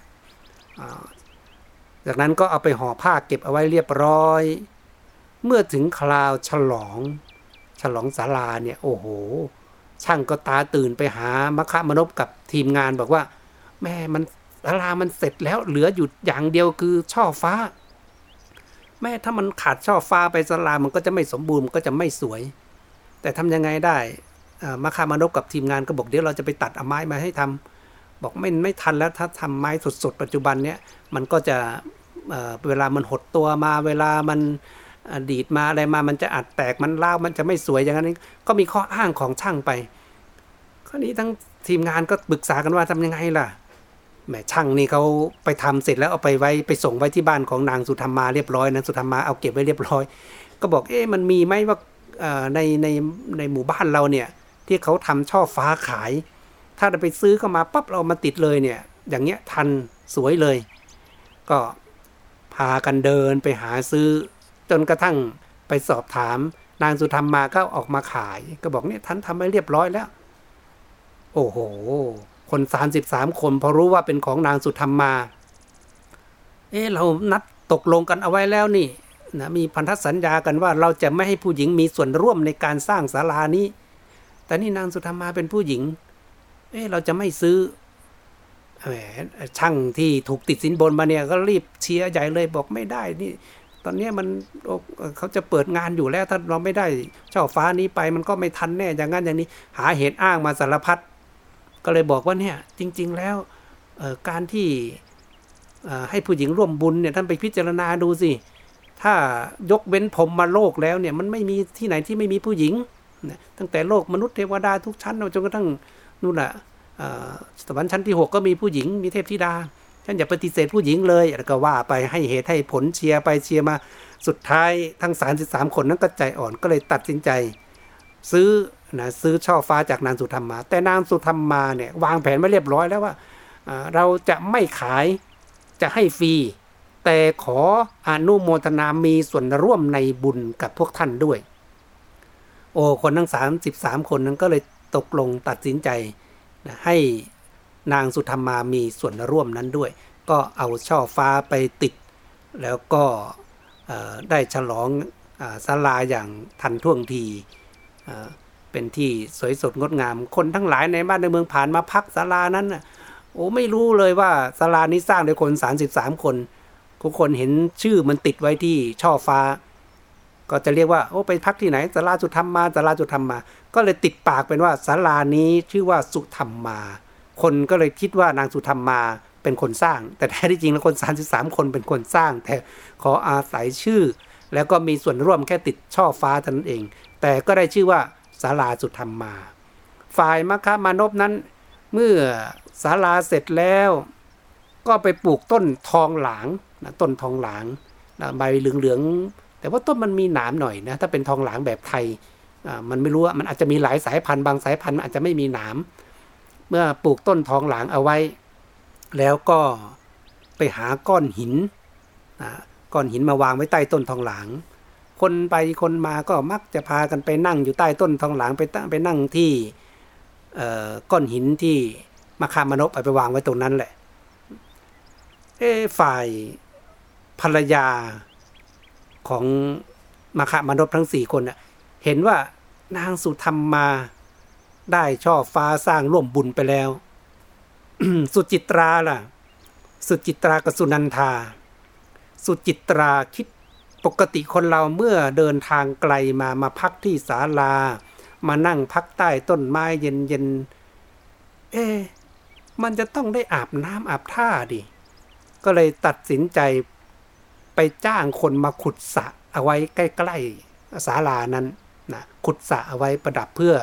จากนั้นก็เอาไปห่อผ้าเก็บเอาไว้เรียบร้อย เมื่อถึงคราวฉลอง ฉลองศาลาเนี่ยโอ้โห ช่างก็ตาตื่นไปหามคะมนพกับทีมงานบอกว่า แม่มันศาลามันเสร็จแล้วเหลืออยู่อย่างเดียวคือช่อฟ้า แม่ถ้ามันขาดช่อฟ้าไปศาลามันก็จะไม่สมบูรณ์ก็จะไม่สวย แต่ทำยังไงได้มาคะมานพกับทีมงานก็บอกเดี๋ยวเราจะไปตัดเอาไม้มาให้ทำบอกไม่ไม่ทันแล้วถ้าทำไม้สดๆปัจจุบันเนี้ยมันก็จะเวลามันหดตัวมาเวลามันดีตมาอะไรมามันจะอัดแตกมันเล่ามันจะไม่สวยอย่างนั้นก็มีข้ออ้างของช่างไปข้อนี้ทั้งทีมงานก็ปรึกษากันว่าทำยังไงล่ะ แหมช่างนี่เขาไปทำเสร็จแล้วเอาไปไว้ไปส่งไว้ที่บ้านของนางสุธรรมาเรียบร้อยนะสุธรรมาเอาเก็บไว้เรียบร้อย ก็บอกเอ๊ะมันมีไหมว่าในในในหมู่บ้านเราเนี่ยที่เขาทำช่อฟ้าขาย ถ้าเราไปซื้อเข้ามาปั๊บเรามาติดเลยเนี่ย อย่างเงี้ยทันสวยเลย ก็พากันเดินไปหาซื้อ จนกระทั่งไปสอบถาม นางสุธรรมมาก็ออกมาขาย ก็บอกเนี่ยท่านทำไว้เรียบร้อยแล้ว โอ้โห คนสามสิบสามคนพอรู้ว่าเป็นของนางสุธรรมมา เอ๊ะเรานัดตกลงกันเอาไว้แล้วนี่นะมีพันธสัญญากันว่าเราจะไม่ให้ผู้หญิงมีส่วนร่วมในการสร้างศาลานี้ แต่นี่นางสุธรรมาเป็นผู้หญิง เอ๊ะเราจะไม่ซื้อแหมช่างที่ถูกติดสินบนมาเนี่ยก็รีบเชียร์ใหญ่เลยบอกไม่ได้นี่ ตอนนี้มันเขาจะเปิดงานอยู่แล้วถ้าเราไม่ได้เจ้าฟ้านี้ไปมันก็ไม่ทันแน่อย่างนั้นอย่างนี้ หาเหตุอ้างมาสารพัด ก็เลยบอกว่าเนี่ยจริง ๆ แล้วการที่ให้ผู้หญิงร่วมบุญเนี่ยท่านไปพิจารณาดูสิถ้ายกเว้นผมมาโลกแล้วเนี่ยมันไม่มีที่ไหนที่ไม่มีผู้หญิงตั้งแต่โลกมนุษย์เทวดาทุกชั้นจนกระทั่งนู่นแหละสวรรค์ชั้นที่ 6 ก็มีผู้หญิงมีเทพธิดาท่านอย่าปฏิเสธผู้หญิงเลยแล้วก็ว่าไปให้เหตุให้ผลเชียร์ไปเชียร์มาสุดท้ายทั้ง 33 คนนั้นก็ใจอ่อนก็เลยตัดสินใจ ซื้อ นะซื้อช่อฟ้าจากนางสุธรรมมาแต่นางสุธรรมมาเนี่ยวางแผนไว้เรียบร้อยแล้วว่าเราจะไม่ขายจะให้ฟรีแต่ขออนุโมทนามีส่วนร่วมในบุญกับพวกท่านด้วย โอ้คนทั้งสามสิบสามคนนั้นก็เลยตกลงตัดสินใจให้นางสุธรรมามีส่วนร่วมนั้นด้วย ก็เอาช่อฟ้าไปติด แล้วก็ได้ฉลองศาลาอย่างทันท่วงที เป็นที่สวยสดงดงาม คนทั้งหลายในบ้านในเมืองผ่านมาพักศาลานั้นโอ้ไม่รู้เลยว่าศาลานี้สร้างโดยคน33คนทุกคนเห็นชื่อมันติดไว้ที่ช่อฟ้า ก็จะเรียกว่าโอ้ไปพักที่ไหนสาราสุธรรมมาสาราสุธรรมมา ก็เลยติดปากเป็นว่าศาลานี้ชื่อว่าสุธรรมมา คนก็เลยคิดว่านางสุธรรมมาเป็นคนสร้าง แต่แท้ที่จริงแล้วคน33คนเป็นคนสร้าง แต่ขออาศัยชื่อ แล้วก็มีส่วนร่วมแค่ติดช่อฟ้าเท่านั้นเอง แต่ก็ได้ชื่อว่า ศาลาสุธรรมมา ฝ่ายมัคคามานพนั้น เมื่อศาลาเสร็จแล้ว ก็ไปปลูกต้นทองหลางนะต้นทองหลางนะใบเหลืองๆแต่ว่าต้นมันมีหนามหน่อยนะถ้าเป็นทองหลางแบบไทยมันไม่รู้ว่ามันอาจจะมีหลายสายพันธุ์บางสายพันธุ์อาจจะไม่มีหนามเมื่อปลูกต้นทองหลางเอาไว้ แล้วก็ไปหาก้อนหินนะก้อนหินมาวางไว้ใต้ต้นทองหลาง คนไปคนมาก็มักจะพากันไปนั่งอยู่ใต้ต้นทองหลางไปตั้งไปนั่งที่ก้อนหินที่มาคามนกไปไปวางไว้ตรงนั้นแหละเอฝ่ายภรรยาของมาคามนพทั้งสี่คนเห็นว่านางสุธรรมมาได้ช่อฟ้าสร้างร่วมบุญไปแล้ว สุจิตราล่ะ สุจิตรากับสุนันทา สุจิตราคิด ปกติคนเราเมื่อเดินทางไกลมามาพักที่ศาลา มานั่งพักใต้ต้นไม้เย็นเย็นเอ๊มันจะต้องได้อาบน้ำอาบท่าดิ ก็เลยตัดสินใจไปจ้างคนมาขุดสระเอาไว้ใกล้ๆศาลานั้นนะขุดสระเอาไว้ประดับเพื่อ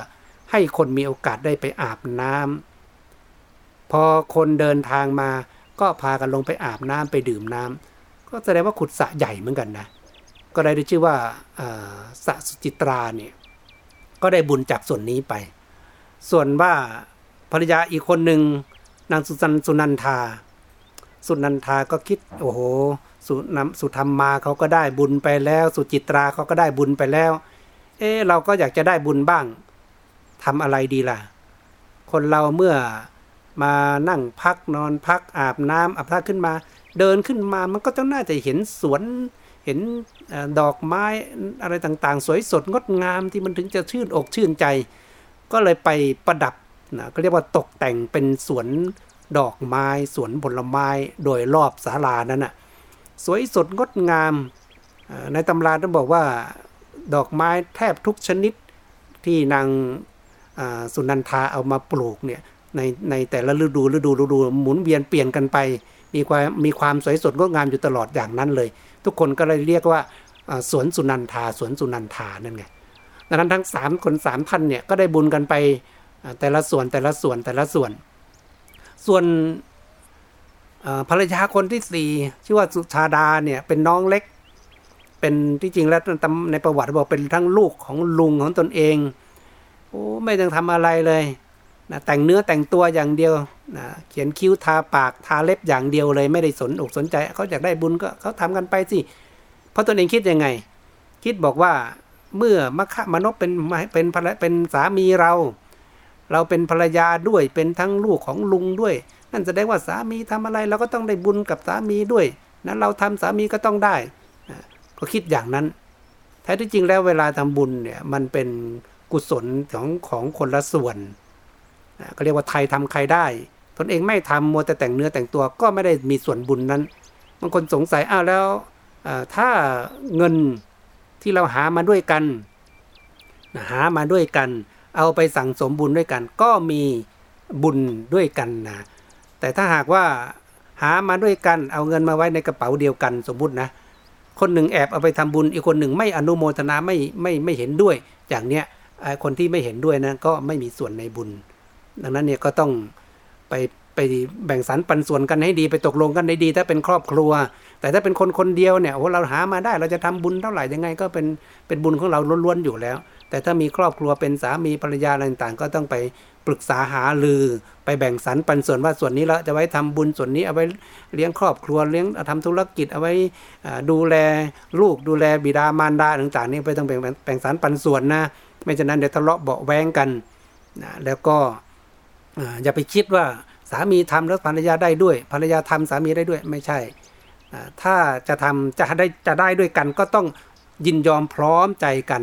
ให้คนมีโอกาสได้ไปอาบน้ำพอคนเดินทางมาก็พากันลงไปอาบน้ำไปดื่มน้ำก็แสดงว่าขุดสระใหญ่เหมือนกันนะ ก็ได้ชื่อว่าสสุจิตราเนี่ยก็ได้บุญจากส่วนนี้ไป ส่วนว่าภรรยาอีกคนหนึ่งนางสุนันสุนันทา สุนันทาก็คิดโอ้โหสุนสุธรรมมาเขาก็ได้บุญไปแล้ว สุจิตราเขาก็ได้บุญไปแล้ว เออเราก็อยากจะได้บุญบ้างทำอะไรดีล่ะ คนเราเมื่อมานั่งพักนอนพักอาบน้ำอาบท่าขึ้นมา เดินขึ้นมามันก็ต้องน่าจะเห็นสวน เห็นดอกไม้อะไรต่างๆ สวยสดงดงามที่มันถึงจะชื่นอกชื่นใจ ก็เลยไปประดับนะก็เรียกว่าตกแต่งเป็นสวนดอกไม้สวนผลไม้โดยรอบศาลานั้นนะ่ะสวยสดงดงาม ในตำราต้องบอกว่าดอกไม้แทบทุกชนิดที่นางสุนันทาเอามาปลูกเนี่ยในในแต่ละฤดูฤดูฤดูหมุนเวียนเปลี่ยนกันไป มีความมีความสวยสดงดงามอยู่ตลอดอย่างนั้นเลย ทุกคนก็เลยเรียกว่าสวนสุนันทาสวนสุนันทานั่นไงดังนั้นทั้งสามคนสามท่านเนี่ยก็ได้บุญกันไปแต่ละส่วนแต่ละส่วนแต่ละส่วน ส่วนภรรยาคนที่สี่ชื่อว่าสุชาดาเนี่ยเป็นน้องเล็ก เป็นที่จริงแล้วในประวัติบอกเป็นทั้งลูกของลุงของตนเองโอ้ไม่ต้องทำอะไรเลย นะแต่งเนื้อแต่งตัวอย่างเดียวนะเขียนคิ้วทาปากทาเล็บอย่างเดียวเลยไม่ได้สนอกสนใจเขาอยากได้บุญก็เขาทำกันไปสิ เพราะตนเองคิดยังไง คิดบอกว่าเมื่อมคะมนพเป็นเป็นภรเป็นสามีเรา เราเป็นภรรยาด้วยเป็นทั้งลูกของลุงด้วย นั่นแสดงว่าสามีทำอะไรเราก็ต้องได้บุญกับสามีด้วยนั้นเราทำสามีก็ต้องได้ก็คิดอย่างนั้นแท้ที่จริงแล้วเวลาทำบุญเนี่ยมันเป็นกุศลของของคนละส่วน ก็เรียกว่าไทยทำใครได้ ตนเองไม่ทำมัวแต่แต่งเนื้อแต่งตัวก็ไม่ได้มีส่วนบุญนั้นบางคนสงสัยอ้าวแล้วถ้าเงินที่เราหามาด้วยกันหามาด้วยกัน เอาไปสั่งสมบุญด้วยกัน ก็มีบุญด้วยกันนะแต่ถ้าหากว่าหามาด้วยกัน เอาเงินมาไว้ในกระเป๋าเดียวกันสมมุตินะคนหนึ่งแอบเอาไปทำบุญ อีกคนหนึ่งไม่อนุโมทนาไม่ไม่ไม่เห็นด้วย อย่างเนี้ยคนที่ไม่เห็นด้วยนะก็ไม่มีส่วนในบุญ ดังนั้นเนี่ยก็ต้องไปไปแบ่งสรรปันส่วนกันให้ดีไปตกลงกันให้ดี ถ้าเป็นครอบครัว แต่ถ้าเป็นคนคนเดียวเนี่ยโอ้เราหามาได้เราจะทำบุญเท่าไหร่ยังไง ก็เป็นเป็นบุญของเราล้วนๆอยู่แล้ว แต่ถ้ามีครอบครัวเป็นสามีภรรยาอะไรต่างๆ ก็ต้องไปปรึกษาหาลือ ไปแบ่งสรรปันส่วนว่าส่วนนี้เราจะไว้ทำบุญส่วนนี้เอาไว้เลี้ยงครอบครัวเลี้ยงทำธุรกิจเอาไว้ดูแลลูกดูแลบิดามารดาต่างๆ นี่ไปต้องแบ่งแบ่งสรรปันส่วนนะไม่ฉะนั้นเดี๋ยวทะเลาะเบาแวงกันนะแล้วก็ อย่าไปคิดว่าสามีทำแล้วภรรยาได้ด้วย ภรรยาทำสามีได้ด้วยไม่ใช่ ถ้าจะทำจะได้จะได้ด้วยกันก็ต้องยินยอมพร้อมใจกัน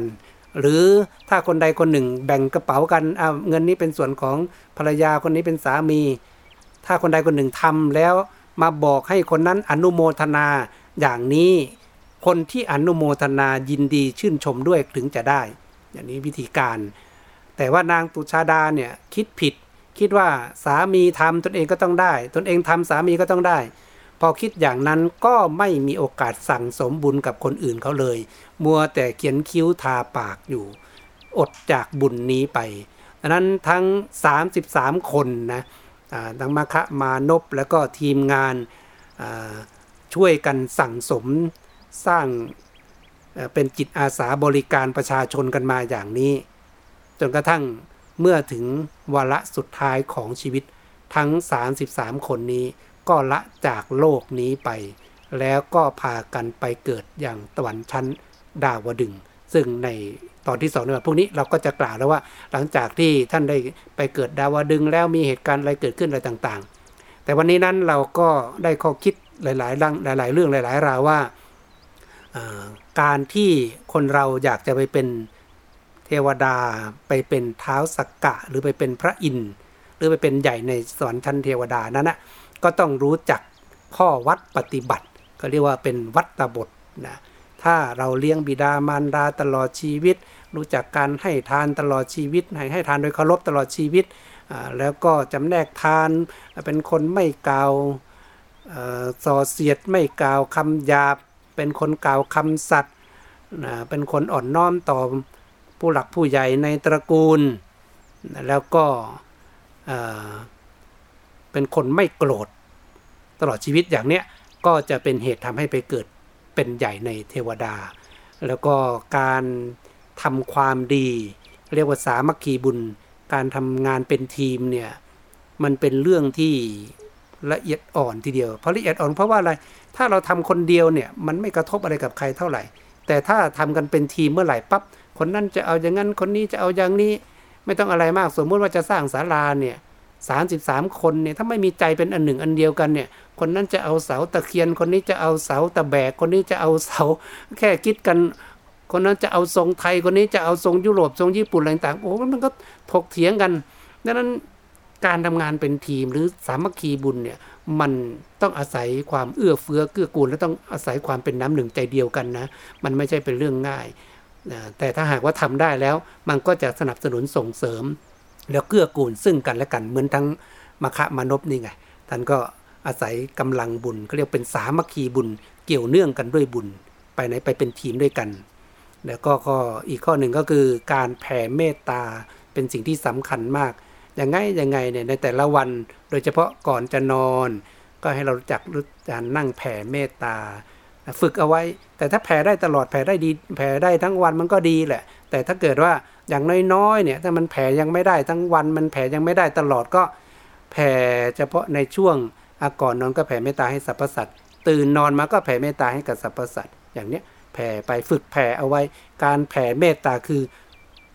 หรือถ้าคนใดคนหนึ่งแบ่งกระเป๋ากันเเงินนี้เป็นส่วนของภรรยาคนนี้เป็นสามี ถ้าคนใดคนหนึ่งทำแล้วมาบอกให้คนนั้นอนุโมทนาอย่างนี้คนที่อนุโมทนายินดีชื่นชมด้วยถึงจะได้ อย่างนี้วิธีการ แต่ว่านางตุชาดาเนี่ยคิดผิด คิดว่าสามีทำตนเองก็ต้องได้ ตนเองทำสามีก็ต้องได้ พอคิดอย่างนั้นก็ไม่มีโอกาสสั่งสมบุญกับคนอื่นเขาเลย มัวแต่เขียนคิ้วทาปากอยู่ อดจากบุญนี้ไปดังนั้นทั้ง 33 คนนะทั้งมาคะมานพแล้วก็ทีมงานช่วยกันสั่งสมสร้างเป็นจิตอาสาบริการประชาชนกันมาอย่างนี้ จนกระทั่ง เมื่อถึงวาระสุดท้ายของชีวิตทั้ง 33 คนนี้ก็ละจากโลกนี้ไป แล้วก็พากันไปเกิดอย่างตะวันชั้นดาวดึง ซึ่งในตอนที่สองในวันพวกนี้เราก็จะกล่าวแล้วว่าหลังจากที่ท่านได้ไปเกิดดาวดึงแล้วมีเหตุการณ์อะไรเกิดขึ้นอะไรต่างๆ แต่วันนี้นั้นเราก็ได้ข้อคิดหลายๆเรื่องหลายๆเรื่องหลาย ๆ ราวว่าการที่คนเราอยากจะไปเป็น เทวดาไปเป็นเท้าสักกะ หรือไปเป็นพระอินทร์หรือไปเป็นใหญ่ในสวรรค์ชั้นเทวดานั้นนะก็ต้องรู้จักข้อวัดปฏิบัติ ก็เรียกว่าเป็นวัตบทนะถ้าเราเลี้ยงบิดามารดาตลอดชีวิต รู้จักการให้ทานตลอดชีวิต ให้ให้ทานโดยเคารพตลอดชีวิต แล้วก็จำแนกทานเป็นคนไม่กล่าวส่อเสียดไม่กล่าวคำหยาบ เป็นคนกล่าวคำสัตย์เป็นคนอ่อนน้อมต่อ ผู้หลักผู้ใหญ่ในตระกูล แล้วก็เป็นคนไม่โกรธ ตลอดชีวิตอย่างเนี้ยก็จะเป็นเหตุทำให้ไปเกิดเป็นใหญ่ในเทวดา แล้วก็การทำความดี เรียกว่าสามัคคีบุญ การทำงานเป็นทีมเนี่ยมันเป็นเรื่องที่ละเอียดอ่อนทีเดียว เพราะละเอียดอ่อนเพราะว่าอะไร ถ้าเราทำคนเดียวเนี่ยมันไม่กระทบอะไรกับใครเท่าไหร่ แต่ถ้าทำกันเป็นทีมเมื่อไหร่ปั๊บ คนนั้นจะเอาอย่างนั้นคนนี้จะเอาอย่างนี้ ไม่ต้องอะไรมากสมมติว่าจะสร้างศาลาเนี่ยสามสิบสามคนเนี่ยถ้าไม่มีใจเป็นอันหนึ่งอันเดียวกันเนี่ย คนนั้นจะเอาเสาตะเคียนคนนี้จะเอาเสาตะแบกคนนี้จะเอาเสา แค่คิดกัน คนนั้นจะเอาทรงไทยคนนี้จะเอาทรงยุโรปทรงญี่ปุ่นอะไรต่างโอ้มันก็ถกเถียงกันดังนั้นการทำงานเป็นทีมหรือสามัคคีบุญเนี่ยมันต้องอาศัยความเอื้อเฟื้อเกื้อกูลและต้องอาศัยความเป็นน้ำหนึ่งใจเดียวกันนะ มันไม่ใช่เป็นเรื่องง่าย แต่ถ้าหากว่าทำได้แล้วมันก็จะสนับสนุนส่งเสริม แล้วเกื้อกูลซึ่งกันและกันเหมือนทั้งมคะมานพนี่ไงท่านก็อาศัยกำลังบุญเขาเรียกเป็นสามัคคีบุญเกี่ยวเนื่องกันด้วยบุญ ไปไหนไปเป็นทีมด้วยกัน แล้วก็ข้ออีกข้อหนึ่งก็คือการแผ่เมตตาเป็นสิ่งที่สำคัญมากยังไงยังไงเนี่ยในแต่ละวันโดยเฉพาะก่อนจะนอน ก็ให้เรารู้จักรู้การนั่งแผ่เมตตา ฝึกเอาไว้ แต่ถ้าแผ่ได้ตลอดแผ่ได้ดีแผ่ได้ทั้งวันมันก็ดีแหละ แต่ถ้าเกิดว่าอย่างน้อยๆเนี่ยถ้ามันแผ่ยังไม่ได้ทั้งวัน มันแผ่ยังไม่ได้ตลอดก็แผ่เฉพาะในช่วงอาก่อนนอนก็แผ่เมตตาให้สรรพสัตว์ตื่นนอนมาก็แผ่เมตตาให้กับสรรพสัตว์อย่างเนี้ยแผ่ไปฝึกแผ่เอาไว้ การแผ่เมตตาคือ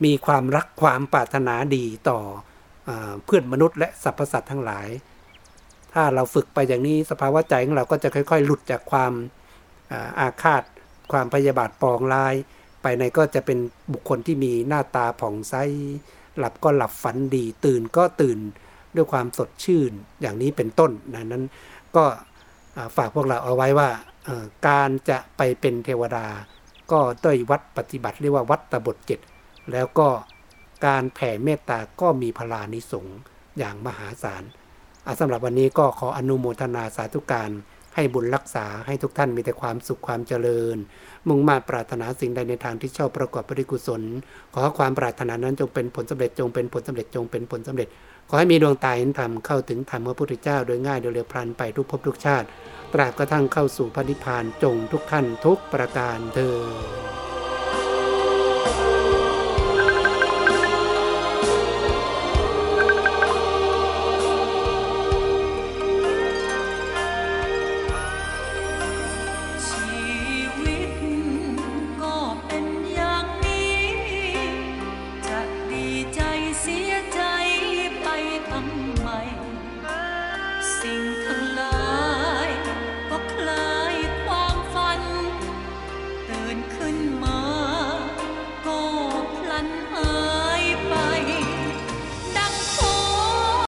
มีความรักความปรารถนาดีต่ออเพื่อนมนุษย์และสรรพสัตว์ทั้งหลาย ถ้าเราฝึกไปอย่างนี้สภาวะใจของเราก็จะค่อย ๆ หลุดจากความ อาฆาตความพยาบาทปองลาย ไปในก็จะเป็นบุคคลที่มีหน้าตาผ่องใสหลับก็หลับฝันดี ตื่นก็ตื่นด้วยความสดชื่นอย่างนี้เป็นต้นนะนั้นก็ฝากพวกเราเอาไว้ว่าการจะไปเป็นเทวดา ก็ด้วยวัดปฏิบัติเรียกว่าวัดตบทเจ็ดแล้วก็การแผ่เมตตาก็มีพลานิสงอย่างมหาศาลสำหรับวันนี้ก็ขออนุโมทนาสาธุการ ให้บุญรักษาให้ทุกท่านมีแต่ความสุขความเจริญ มุ่งมาปรารถนาสิ่งใดในทางที่ชอบประกอบปริกุศล ขอความปรารถนานั้นจงเป็นผลสำเร็จจงเป็นผลสำเร็จจงเป็นผลสำเร็จ ขอให้มีดวงตาเห็นธรรมเข้าถึงธรรมพระพุทธเจ้าโดยง่ายโดยเร็วพลันไปทุกภพทุกชาติ ตราบกระทั่งเข้าสู่พระนิพพานจงทุกท่านทุกประการเธอ